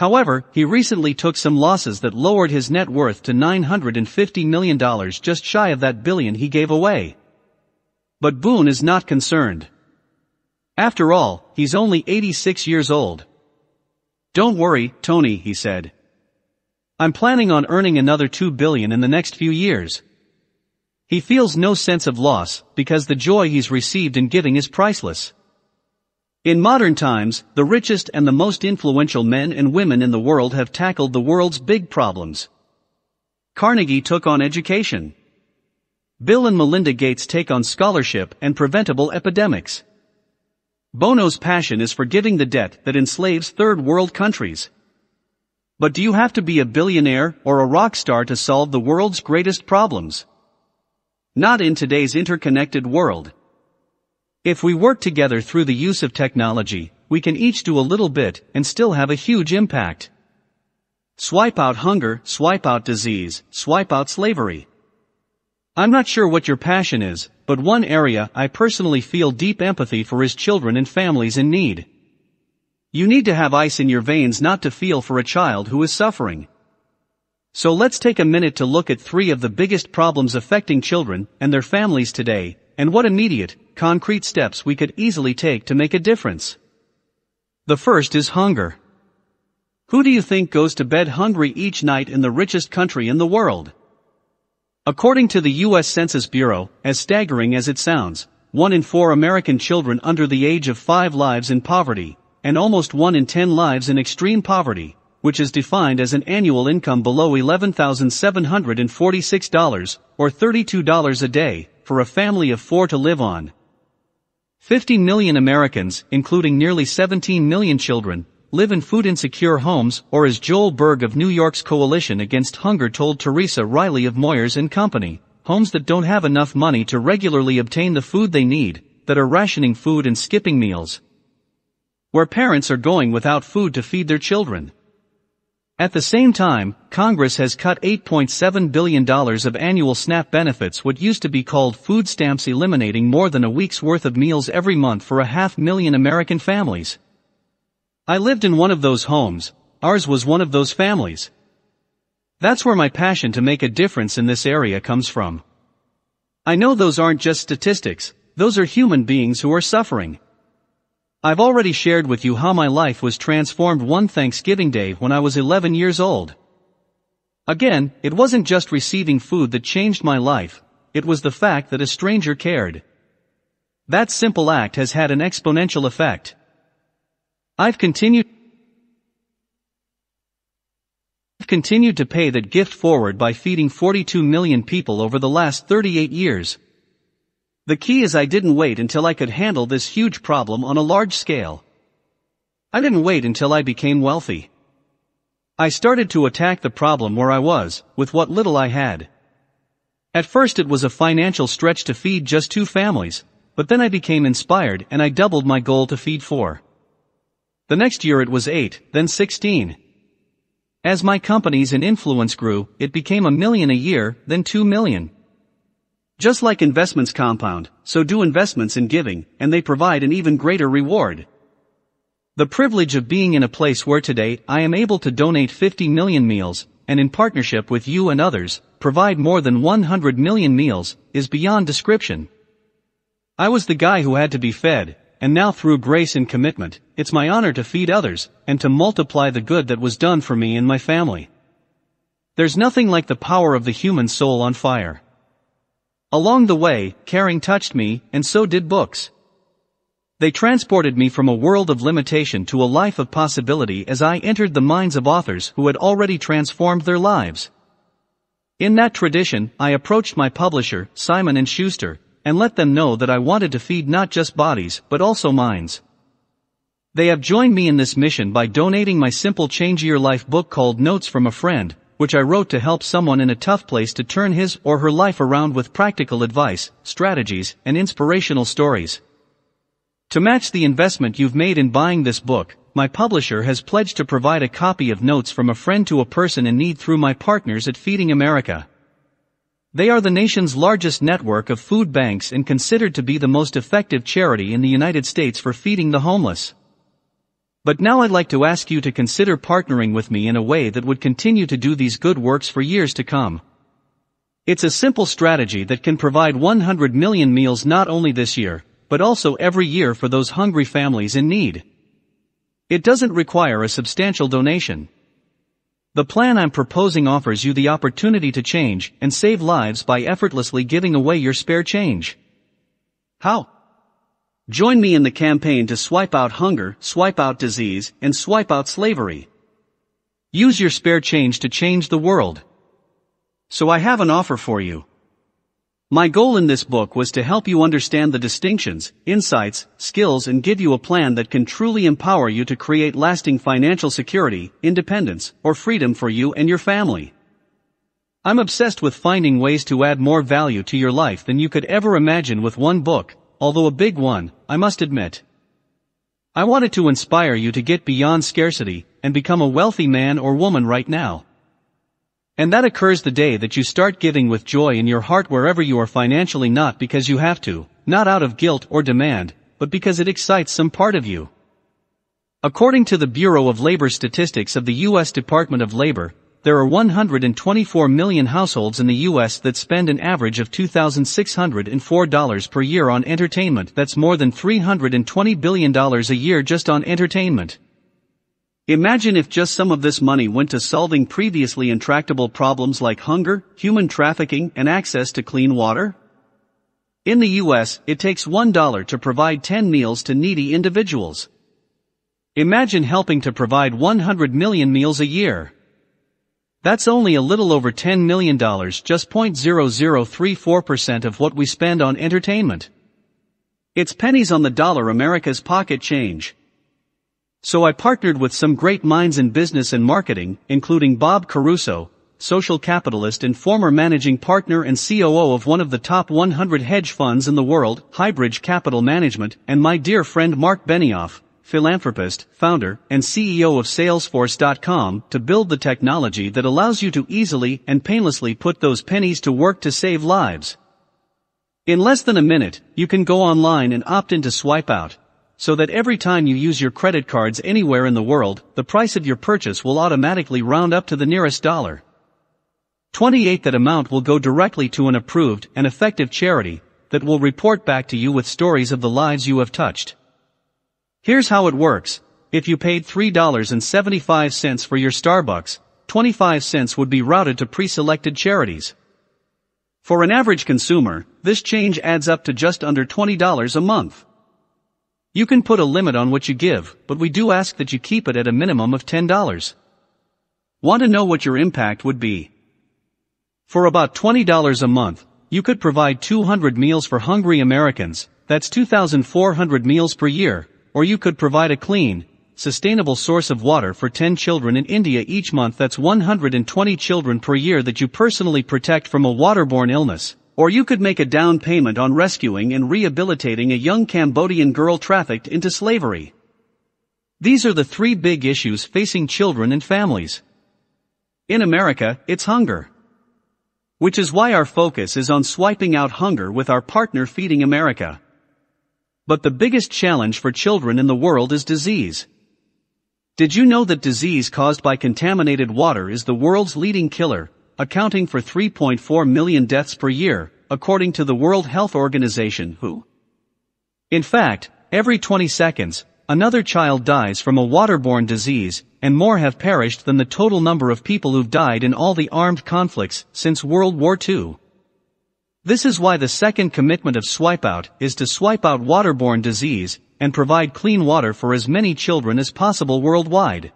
However, he recently took some losses that lowered his net worth to $950 million just shy of that billion he gave away. But Boone is not concerned. After all, he's only 86 years old. Don't worry, Tony, he said. I'm planning on earning another 2 billion in the next few years. He feels no sense of loss, because the joy he's received in giving is priceless. In modern times, the richest and the most influential men and women in the world have tackled the world's big problems. Carnegie took on education. Bill and Melinda Gates take on scholarship and preventable epidemics. Bono's passion is forgiving the debt that enslaves third world countries. But do you have to be a billionaire or a rock star to solve the world's greatest problems? Not in today's interconnected world. If we work together through the use of technology, we can each do a little bit and still have a huge impact. Swipe out hunger, swipe out disease, swipe out slavery. I'm not sure what your passion is, but one area I personally feel deep empathy for is children and families in need. You need to have ice in your veins not to feel for a child who is suffering. So let's take a minute to look at three of the biggest problems affecting children and their families today, and what immediate, concrete steps we could easily take to make a difference. The first is hunger. Who do you think goes to bed hungry each night in the richest country in the world? According to the U.S. Census Bureau, as staggering as it sounds, one in four American children under the age of five lives in poverty, and almost one in ten lives in extreme poverty, which is defined as an annual income below $11,746, or $32 a day, for a family of four to live on. 50 million Americans, including nearly 17 million children, live in food insecure homes, or as Joel Berg of New York's Coalition Against Hunger told Theresa Riley of Moyers and Company, homes that don't have enough money to regularly obtain the food they need, that are rationing food and skipping meals. Where parents are going without food to feed their children. At the same time, Congress has cut $8.7 billion of annual SNAP benefits what used to be called food stamps eliminating more than a week's worth of meals every month for a half million American families. I lived in one of those homes, ours was one of those families. That's where my passion to make a difference in this area comes from. I know those aren't just statistics, those are human beings who are suffering. I've already shared with you how my life was transformed one Thanksgiving Day when I was 11 years old. Again, it wasn't just receiving food that changed my life, it was the fact that a stranger cared. That simple act has had an exponential effect. I've continued continued to pay that gift forward by feeding 42 million people over the last 38 years. The key is I didn't wait until I could handle this huge problem on a large scale. I didn't wait until I became wealthy. I started to attack the problem where I was, with what little I had. At first it was a financial stretch to feed just two families, but then I became inspired and I doubled my goal to feed four. The next year it was eight, then 16. As my companies and influence grew, it became a million a year, then two million. Just like investments compound, so do investments in giving, and they provide an even greater reward. The privilege of being in a place where today I am able to donate 50 million meals, and in partnership with you and others, provide more than 100 million meals, is beyond description. I was the guy who had to be fed, and now through grace and commitment, it's my honor to feed others, and to multiply the good that was done for me and my family. There's nothing like the power of the human soul on fire. Along the way, caring touched me, and so did books. They transported me from a world of limitation to a life of possibility as I entered the minds of authors who had already transformed their lives. In that tradition, I approached my publisher, Simon & Schuster, and let them know that I wanted to feed not just bodies, but also minds. They have joined me in this mission by donating my simple Change Your Life book called Notes from a Friend, which I wrote to help someone in a tough place to turn his or her life around with practical advice, strategies, and inspirational stories. To match the investment you've made in buying this book, my publisher has pledged to provide a copy of Notes from a Friend to a person in need through my partners at Feeding America. They are the nation's largest network of food banks and considered to be the most effective charity in the United States for feeding the homeless. But now I'd like to ask you to consider partnering with me in a way that would continue to do these good works for years to come. It's a simple strategy that can provide 100 million meals not only this year, but also every year for those hungry families in need. It doesn't require a substantial donation. The plan I'm proposing offers you the opportunity to change and save lives by effortlessly giving away your spare change. How? Join me in the campaign to swipe out hunger, swipe out disease, and swipe out slavery. Use your spare change to change the world. So I have an offer for you. My goal in this book was to help you understand the distinctions, insights, skills and give you a plan that can truly empower you to create lasting financial security, independence, or freedom for you and your family. I'm obsessed with finding ways to add more value to your life than you could ever imagine with one book, although a big one, I must admit. I wanted to inspire you to get beyond scarcity and become a wealthy man or woman right now. And that occurs the day that you start giving with joy in your heart wherever you are financially not because you have to, not out of guilt or demand, but because it excites some part of you. According to the Bureau of Labor Statistics of the U.S. Department of Labor, there are 124 million households in the US that spend an average of $2,604 per year on entertainment. That's more than $320 billion a year just on entertainment. Imagine if just some of this money went to solving previously intractable problems like hunger, human trafficking, and access to clean water. In the US, it takes $1 to provide 10 meals to needy individuals. Imagine helping to provide 100 million meals a year. That's only a little over $10 million, just 0.0034% of what we spend on entertainment. It's pennies on the dollar America's pocket change. So I partnered with some great minds in business and marketing, including Bob Caruso, social capitalist and former managing partner and COO of one of the top 100 hedge funds in the world, Highbridge Capital Management, and my dear friend Marc Benioff, philanthropist, founder, and CEO of Salesforce.com, to build the technology that allows you to easily and painlessly put those pennies to work to save lives. In less than a minute, you can go online and opt in to swipe out, so that every time you use your credit cards anywhere in the world, the price of your purchase will automatically round up to the nearest dollar. 28 That amount will go directly to an approved and effective charity that will report back to you with stories of the lives you have touched. Here's how it works. If you paid $3.75 for your Starbucks, 25 cents would be routed to pre-selected charities. For an average consumer, this change adds up to just under $20 a month. You can put a limit on what you give, but we do ask that you keep it at a minimum of $10. Want to know what your impact would be? For about $20 a month, you could provide 200 meals for hungry Americans, that's 2,400 meals per year, or you could provide a clean, sustainable source of water for 10 children in India each month that's 120 children per year that you personally protect from a waterborne illness. Or you could make a down payment on rescuing and rehabilitating a young Cambodian girl trafficked into slavery. These are the three big issues facing children and families. In America, it's hunger. Which is why our focus is on swiping out hunger with our partner Feeding America. But the biggest challenge for children in the world is disease. Did you know that disease caused by contaminated water is the world's leading killer, accounting for 3.4 million deaths per year, according to the World Health Organization WHO? In fact, every 20 seconds, another child dies from a waterborne disease, and more have perished than the total number of people who've died in all the armed conflicts since World War II. This is why the second commitment of Swipeout is to swipe out waterborne disease and provide clean water for as many children as possible worldwide.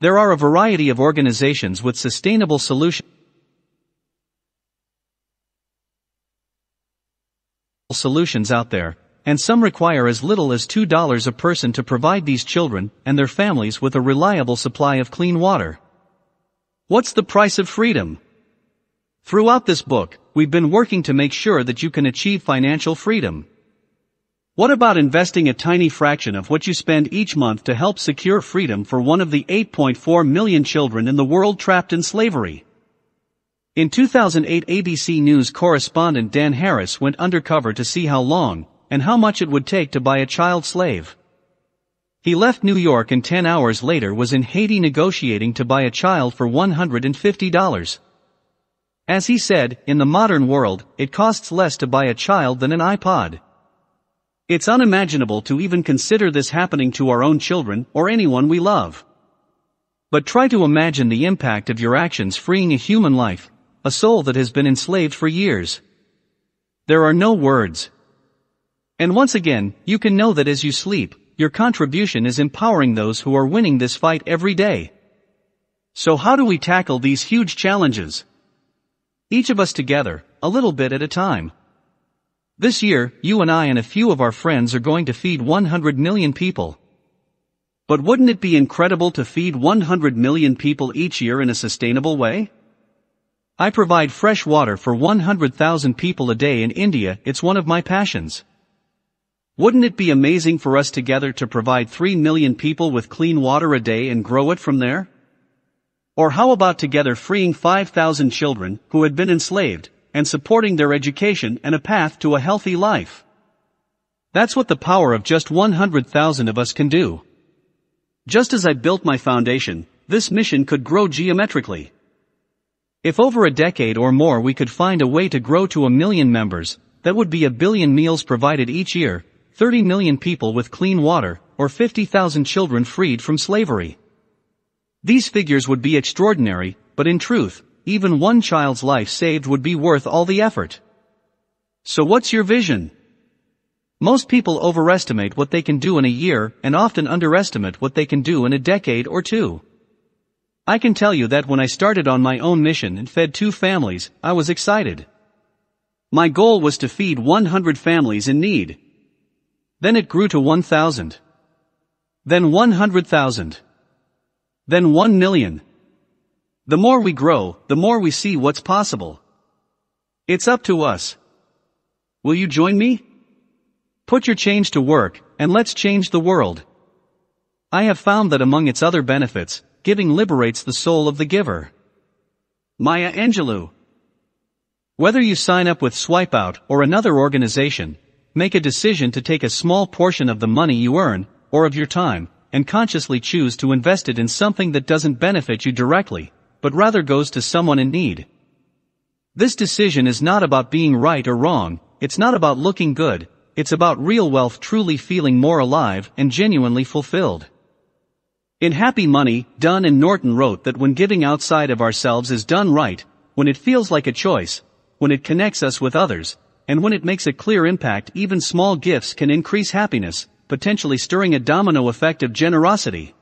There are a variety of organizations with sustainable solutions solutions out there, and some require as little as $2 a person to provide these children and their families with a reliable supply of clean water. What's the price of freedom? Throughout this book, we've been working to make sure that you can achieve financial freedom. What about investing a tiny fraction of what you spend each month to help secure freedom for one of the 8.4 million children in the world trapped in slavery? In 2008 ABC News correspondent Dan Harris went undercover to see how long and how much it would take to buy a child slave. He left New York and 10 hours later was in Haiti negotiating to buy a child for $150. As he said, in the modern world, it costs less to buy a child than an iPod. It's unimaginable to even consider this happening to our own children or anyone we love. But try to imagine the impact of your actions freeing a human life, a soul that has been enslaved for years. There are no words. And once again, you can know that as you sleep, your contribution is empowering those who are winning this fight every day. So how do we tackle these huge challenges? Each of us together, a little bit at a time. This year, you and I and a few of our friends are going to feed 100 million people. But wouldn't it be incredible to feed 100 million people each year in a sustainable way? I provide fresh water for 100,000 people a day in India, it's one of my passions. Wouldn't it be amazing for us together to provide 3 million people with clean water a day and grow it from there? Or how about together freeing 5,000 children who had been enslaved and supporting their education and a path to a healthy life. That's what the power of just 100,000 of us can do. Just as I built my foundation, this mission could grow geometrically. If over a decade or more we could find a way to grow to a million members, that would be a billion meals provided each year, 30 million people with clean water, or 50,000 children freed from slavery. These figures would be extraordinary, but in truth, even one child's life saved would be worth all the effort. So what's your vision? Most people overestimate what they can do in a year and often underestimate what they can do in a decade or two. I can tell you that when I started on my own mission and fed two families, I was excited. My goal was to feed 100 families in need. Then it grew to 1,000. Then 100,000. Then 1 million. The more we grow, the more we see what's possible. It's up to us. Will you join me? Put your change to work, and let's change the world. I have found that among its other benefits, giving liberates the soul of the giver. Maya Angelou. Whether you sign up with Swipeout or another organization, make a decision to take a small portion of the money you earn, or of your time, and consciously choose to invest it in something that doesn't benefit you directly, but rather goes to someone in need. This decision is not about being right or wrong, it's not about looking good, it's about real wealth truly feeling more alive and genuinely fulfilled. In Happy Money, Dunn and Norton wrote that when giving outside of ourselves is done right, when it feels like a choice, when it connects us with others, and when it makes a clear impact even small gifts can increase happiness, potentially stirring a domino effect of generosity.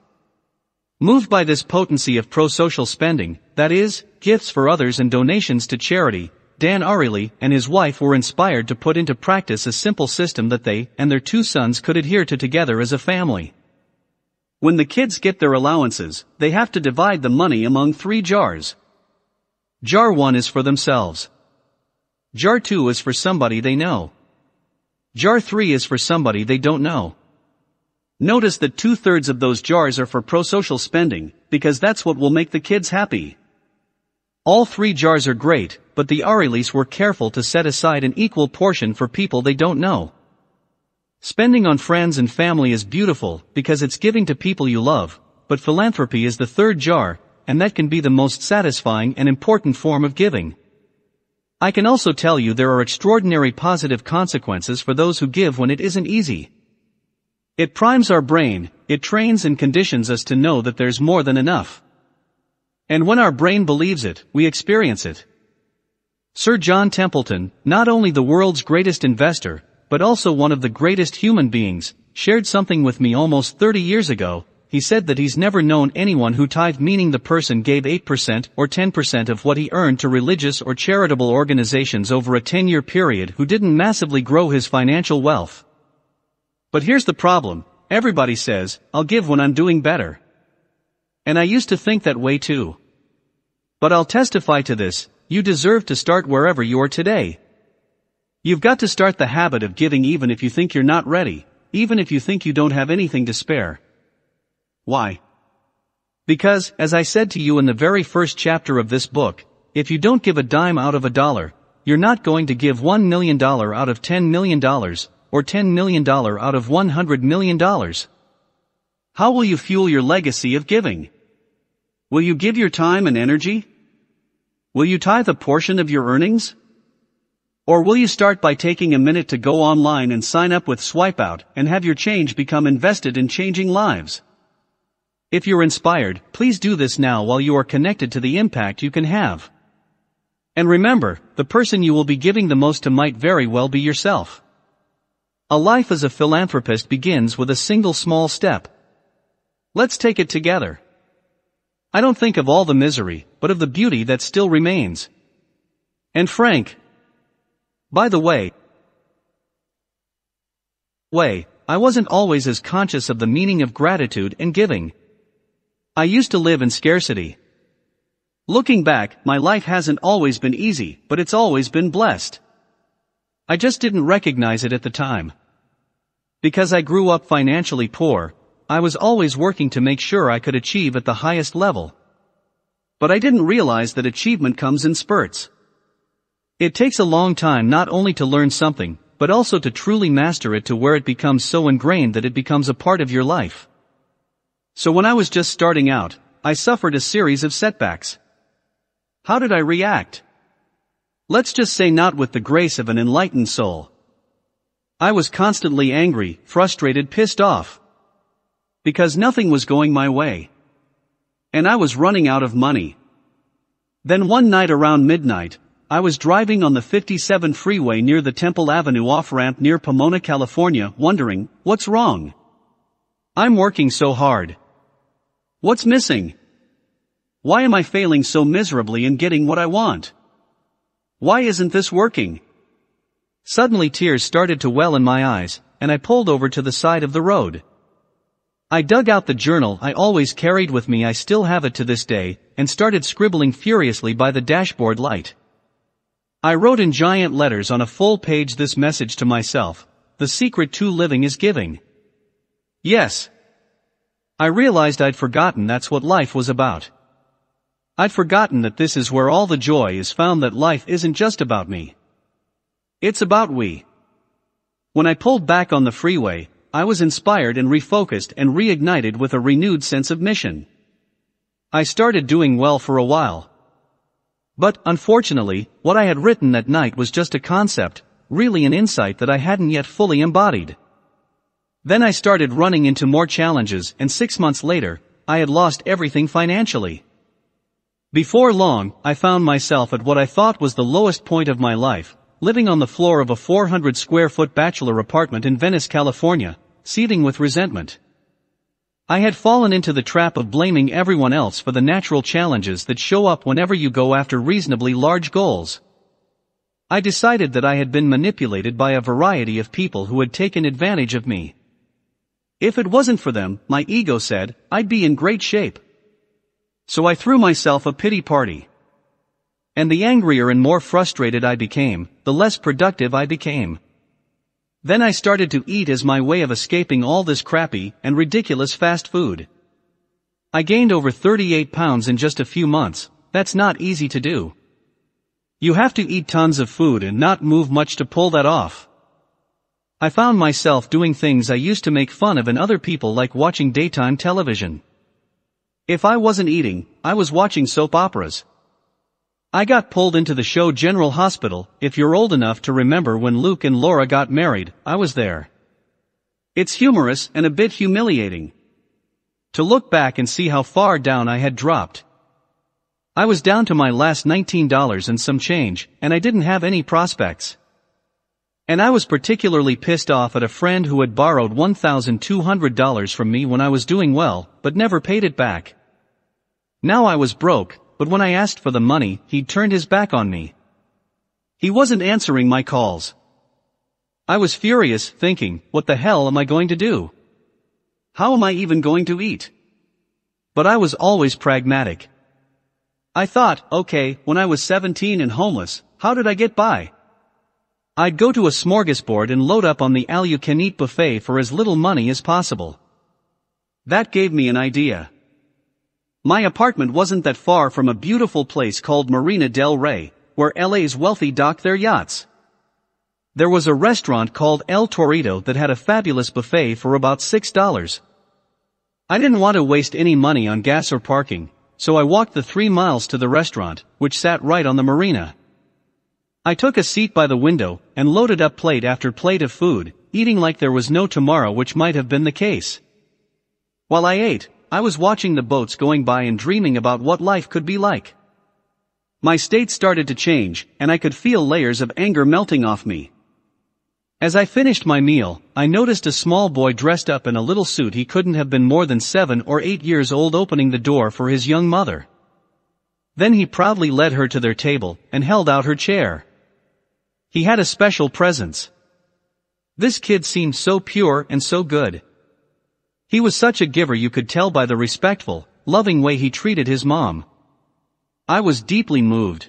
Moved by this potency of pro-social spending, that is, gifts for others and donations to charity, Dan Ariely and his wife were inspired to put into practice a simple system that they and their two sons could adhere to together as a family. When the kids get their allowances, they have to divide the money among three jars. Jar 1 is for themselves. Jar 2 is for somebody they know. Jar 3 is for somebody they don't know. Notice that two-thirds of those jars are for pro-social spending, because that's what will make the kids happy. All three jars are great, but the Arielys were careful to set aside an equal portion for people they don't know. Spending on friends and family is beautiful, because it's giving to people you love, but philanthropy is the third jar, and that can be the most satisfying and important form of giving. I can also tell you there are extraordinary positive consequences for those who give when it isn't easy. It primes our brain, it trains and conditions us to know that there's more than enough. And when our brain believes it, we experience it. Sir John Templeton, not only the world's greatest investor, but also one of the greatest human beings, shared something with me almost 30 years ago. He said that he's never known anyone who tithed meaning the person gave 8% or 10% of what he earned to religious or charitable organizations over a 10-year period who didn't massively grow his financial wealth. But here's the problem, everybody says, I'll give when I'm doing better. And I used to think that way too. But I'll testify to this, you deserve to start wherever you are today. You've got to start the habit of giving even if you think you're not ready, even if you think you don't have anything to spare. Why? Because, as I said to you in the very first chapter of this book, if you don't give a dime out of a dollar, you're not going to give one million dollar out of ten million dollars, or $10 million out of $100 million? How will you fuel your legacy of giving? Will you give your time and energy? Will you tithe a portion of your earnings? Or will you start by taking a minute to go online and sign up with Swipeout and have your change become invested in changing lives? If you're inspired, please do this now while you are connected to the impact you can have. And remember, the person you will be giving the most to might very well be yourself. A life as a philanthropist begins with a single small step. Let's take it together. I don't think of all the misery, but of the beauty that still remains. Anne Frank. By the way, way, I wasn't always as conscious of the meaning of gratitude and giving. I used to live in scarcity. Looking back, my life hasn't always been easy, but it's always been blessed. I just didn't recognize it at the time. Because I grew up financially poor, I was always working to make sure I could achieve at the highest level. But I didn't realize that achievement comes in spurts. It takes a long time not only to learn something, but also to truly master it to where it becomes so ingrained that it becomes a part of your life. So when I was just starting out, I suffered a series of setbacks. How did I react? Let's just say not with the grace of an enlightened soul. I was constantly angry, frustrated, pissed off. Because nothing was going my way. And I was running out of money. Then one night around midnight, I was driving on the 57 freeway near the Temple Avenue off-ramp near Pomona, California, wondering, what's wrong? I'm working so hard. What's missing? Why am I failing so miserably in getting what I want? Why isn't this working? Suddenly tears started to well in my eyes, and I pulled over to the side of the road. I dug out the journal I always carried with me I still have it to this day, and started scribbling furiously by the dashboard light. I wrote in giant letters on a full page this message to myself, the secret to living is giving. Yes, I realized I'd forgotten that's what life was about. I'd forgotten that this is where all the joy is found that life isn't just about me. It's about we. When I pulled back on the freeway, I was inspired and refocused and reignited with a renewed sense of mission. I started doing well for a while. But, unfortunately, what I had written that night was just a concept, really an insight that I hadn't yet fully embodied. Then I started running into more challenges and six months later, I had lost everything financially. Before long, I found myself at what I thought was the lowest point of my life, living on the floor of a 400 square foot bachelor apartment in Venice, California, seething with resentment. I had fallen into the trap of blaming everyone else for the natural challenges that show up whenever you go after reasonably large goals. I decided that I had been manipulated by a variety of people who had taken advantage of me. If it wasn't for them, my ego said, I'd be in great shape. So I threw myself a pity party. And the angrier and more frustrated I became, the less productive I became. Then I started to eat as my way of escaping all this crappy and ridiculous fast food. I gained over 38 pounds in just a few months, that's not easy to do. You have to eat tons of food and not move much to pull that off. I found myself doing things I used to make fun of in other people like watching daytime television. If I wasn't eating, I was watching soap operas. I got pulled into the show General Hospital, if you're old enough to remember when Luke and Laura got married, I was there. It's humorous and a bit humiliating. To look back and see how far down I had dropped. I was down to my last $19 and some change, and I didn't have any prospects. And I was particularly pissed off at a friend who had borrowed $1,200 from me when I was doing well, but never paid it back. Now I was broke, but when I asked for the money, he'd turned his back on me. He wasn't answering my calls. I was furious, thinking, what the hell am I going to do? How am I even going to eat? But I was always pragmatic. I thought, okay, when I was 17 and homeless, how did I get by? I'd go to a smorgasbord and load up on the all-you-can-eat buffet for as little money as possible. That gave me an idea. My apartment wasn't that far from a beautiful place called Marina del Rey, where LA's wealthy dock their yachts. There was a restaurant called El Torito that had a fabulous buffet for about $6. I didn't want to waste any money on gas or parking, so I walked the three miles to the restaurant, which sat right on the marina. I took a seat by the window and loaded up plate after plate of food, eating like there was no tomorrow which might have been the case. While I ate, I was watching the boats going by and dreaming about what life could be like. My state started to change, and I could feel layers of anger melting off me. As I finished my meal, I noticed a small boy dressed up in a little suit he couldn't have been more than seven or eight years old opening the door for his young mother. Then he proudly led her to their table and held out her chair. He had a special presence. This kid seemed so pure and so good. He was such a giver you could tell by the respectful, loving way he treated his mom. I was deeply moved.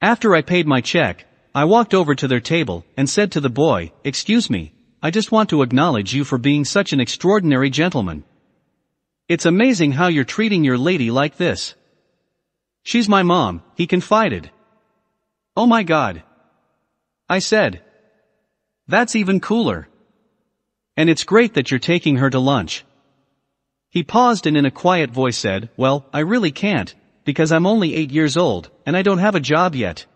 After I paid my check, I walked over to their table and said to the boy, Excuse me, I just want to acknowledge you for being such an extraordinary gentleman. It's amazing how you're treating your lady like this. She's my mom, he confided. Oh my god. I said. That's even cooler. And it's great that you're taking her to lunch. He paused and in a quiet voice said, Well, I really can't, because I'm only eight years old, and I don't have a job yet.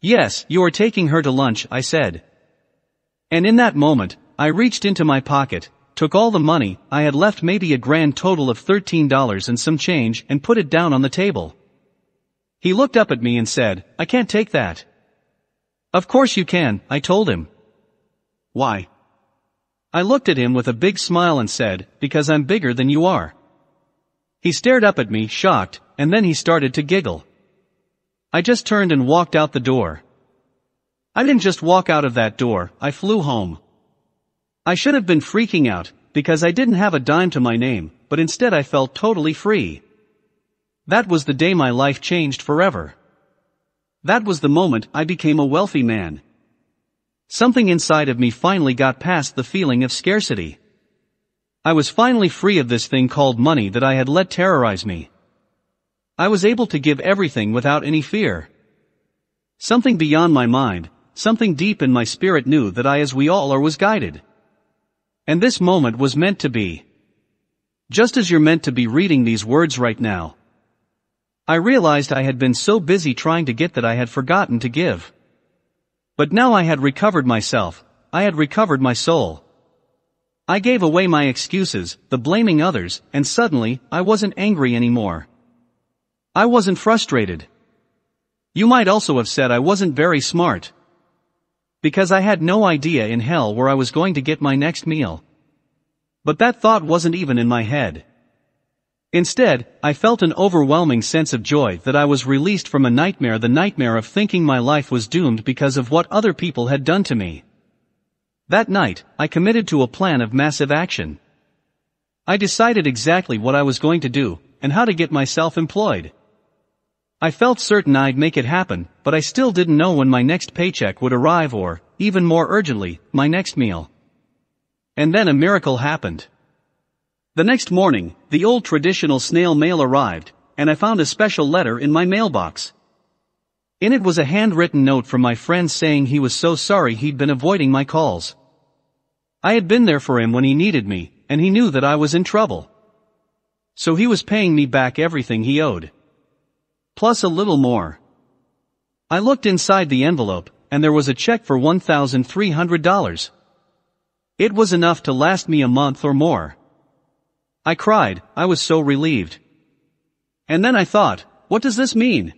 Yes, you are taking her to lunch, I said. And in that moment, I reached into my pocket, took all the money, I had left maybe a grand total of $13 and some change and put it down on the table. He looked up at me and said, I can't take that. Of course you can, I told him. Why? I looked at him with a big smile and said, because I'm bigger than you are. He stared up at me, shocked, and then he started to giggle. I just turned and walked out the door. I didn't just walk out of that door, I flew home. I should have been freaking out, because I didn't have a dime to my name, but instead I felt totally free. That was the day my life changed forever. That was the moment I became a wealthy man. Something inside of me finally got past the feeling of scarcity. I was finally free of this thing called money that I had let terrorize me. I was able to give everything without any fear. Something beyond my mind, something deep in my spirit knew that I as we all are was guided. And this moment was meant to be. Just as you're meant to be reading these words right now. I realized I had been so busy trying to get that I had forgotten to give. But now I had recovered myself, I had recovered my soul. I gave away my excuses, the blaming others, and suddenly, I wasn't angry anymore. I wasn't frustrated. You might also have said I wasn't very smart. Because I had no idea in hell where I was going to get my next meal. But that thought wasn't even in my head. Instead, I felt an overwhelming sense of joy that I was released from a nightmare the nightmare of thinking my life was doomed because of what other people had done to me. That night, I committed to a plan of massive action. I decided exactly what I was going to do, and how to get myself employed. I felt certain I'd make it happen, but I still didn't know when my next paycheck would arrive or, even more urgently, my next meal. And then a miracle happened. The next morning, the old traditional snail mail arrived, and I found a special letter in my mailbox. In it was a handwritten note from my friend saying he was so sorry he'd been avoiding my calls. I had been there for him when he needed me, and he knew that I was in trouble. So he was paying me back everything he owed plus a little more. I looked inside the envelope, and there was a check for $1,300. It was enough to last me a month or more. I cried, I was so relieved. And then I thought, what does this mean?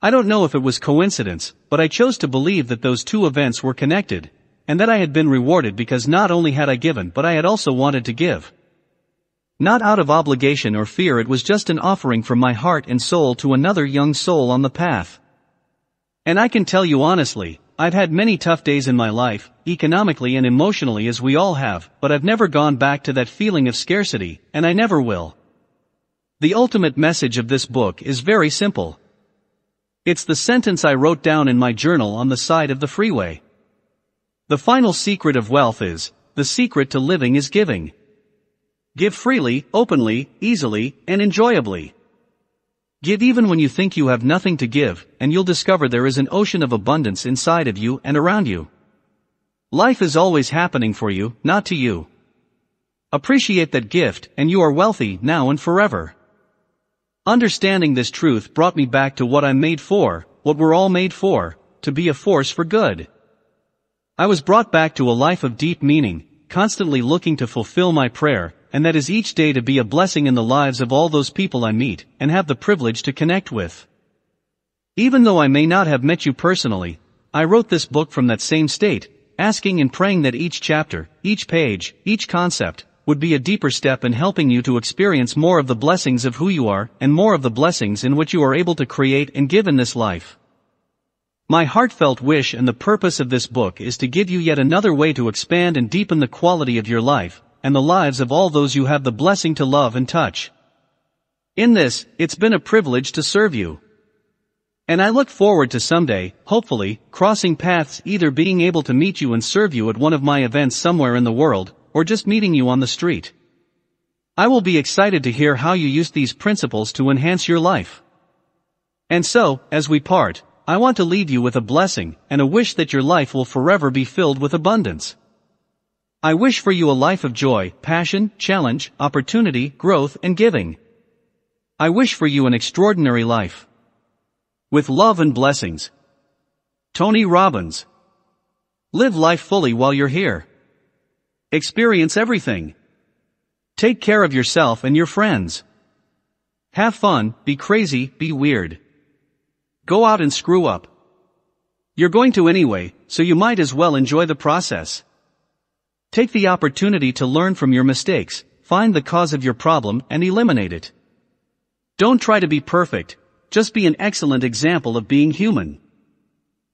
I don't know if it was coincidence, but I chose to believe that those two events were connected, and that I had been rewarded because not only had I given but I had also wanted to give. Not out of obligation or fear it was just an offering from my heart and soul to another young soul on the path. And I can tell you honestly, I've had many tough days in my life, economically and emotionally as we all have, but I've never gone back to that feeling of scarcity, and I never will. The ultimate message of this book is very simple. It's the sentence I wrote down in my journal on the side of the freeway. The final secret of wealth is, the secret to living is giving. Give freely, openly, easily, and enjoyably. Give even when you think you have nothing to give, and you'll discover there is an ocean of abundance inside of you and around you. Life is always happening for you, not to you. Appreciate that gift, and you are wealthy now and forever. Understanding this truth brought me back to what I'm made for, what we're all made for, to be a force for good. I was brought back to a life of deep meaning, constantly looking to fulfill my prayer, and that is each day to be a blessing in the lives of all those people I meet and have the privilege to connect with. Even though I may not have met you personally, I wrote this book from that same state, asking and praying that each chapter, each page, each concept, would be a deeper step in helping you to experience more of the blessings of who you are and more of the blessings in which you are able to create and give in this life. My heartfelt wish and the purpose of this book is to give you yet another way to expand and deepen the quality of your life, and the lives of all those you have the blessing to love and touch. In this, it's been a privilege to serve you. And I look forward to someday, hopefully, crossing paths either being able to meet you and serve you at one of my events somewhere in the world, or just meeting you on the street. I will be excited to hear how you use these principles to enhance your life. And so, as we part, I want to leave you with a blessing and a wish that your life will forever be filled with abundance. I wish for you a life of joy, passion, challenge, opportunity, growth, and giving. I wish for you an extraordinary life. With love and blessings. Tony Robbins. Live life fully while you're here. Experience everything. Take care of yourself and your friends. Have fun, be crazy, be weird. Go out and screw up. You're going to anyway, so you might as well enjoy the process. Take the opportunity to learn from your mistakes, find the cause of your problem and eliminate it. Don't try to be perfect, just be an excellent example of being human.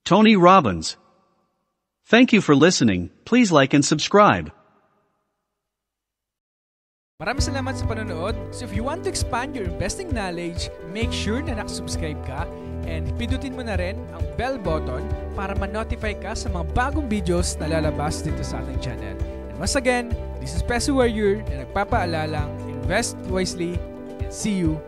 Tony Robbins. Thank you for listening, please like and subscribe. Maraming salamat sa panonood. So if you want to expand your investing knowledge, make sure na nakasubscribe ka and pindutin mo na rin ang bell button para ma-notify ka sa mga bagong videos na lalabas dito sa ating channel. Once again, this is Peso Warrior na nagpapaalalang invest wisely and see you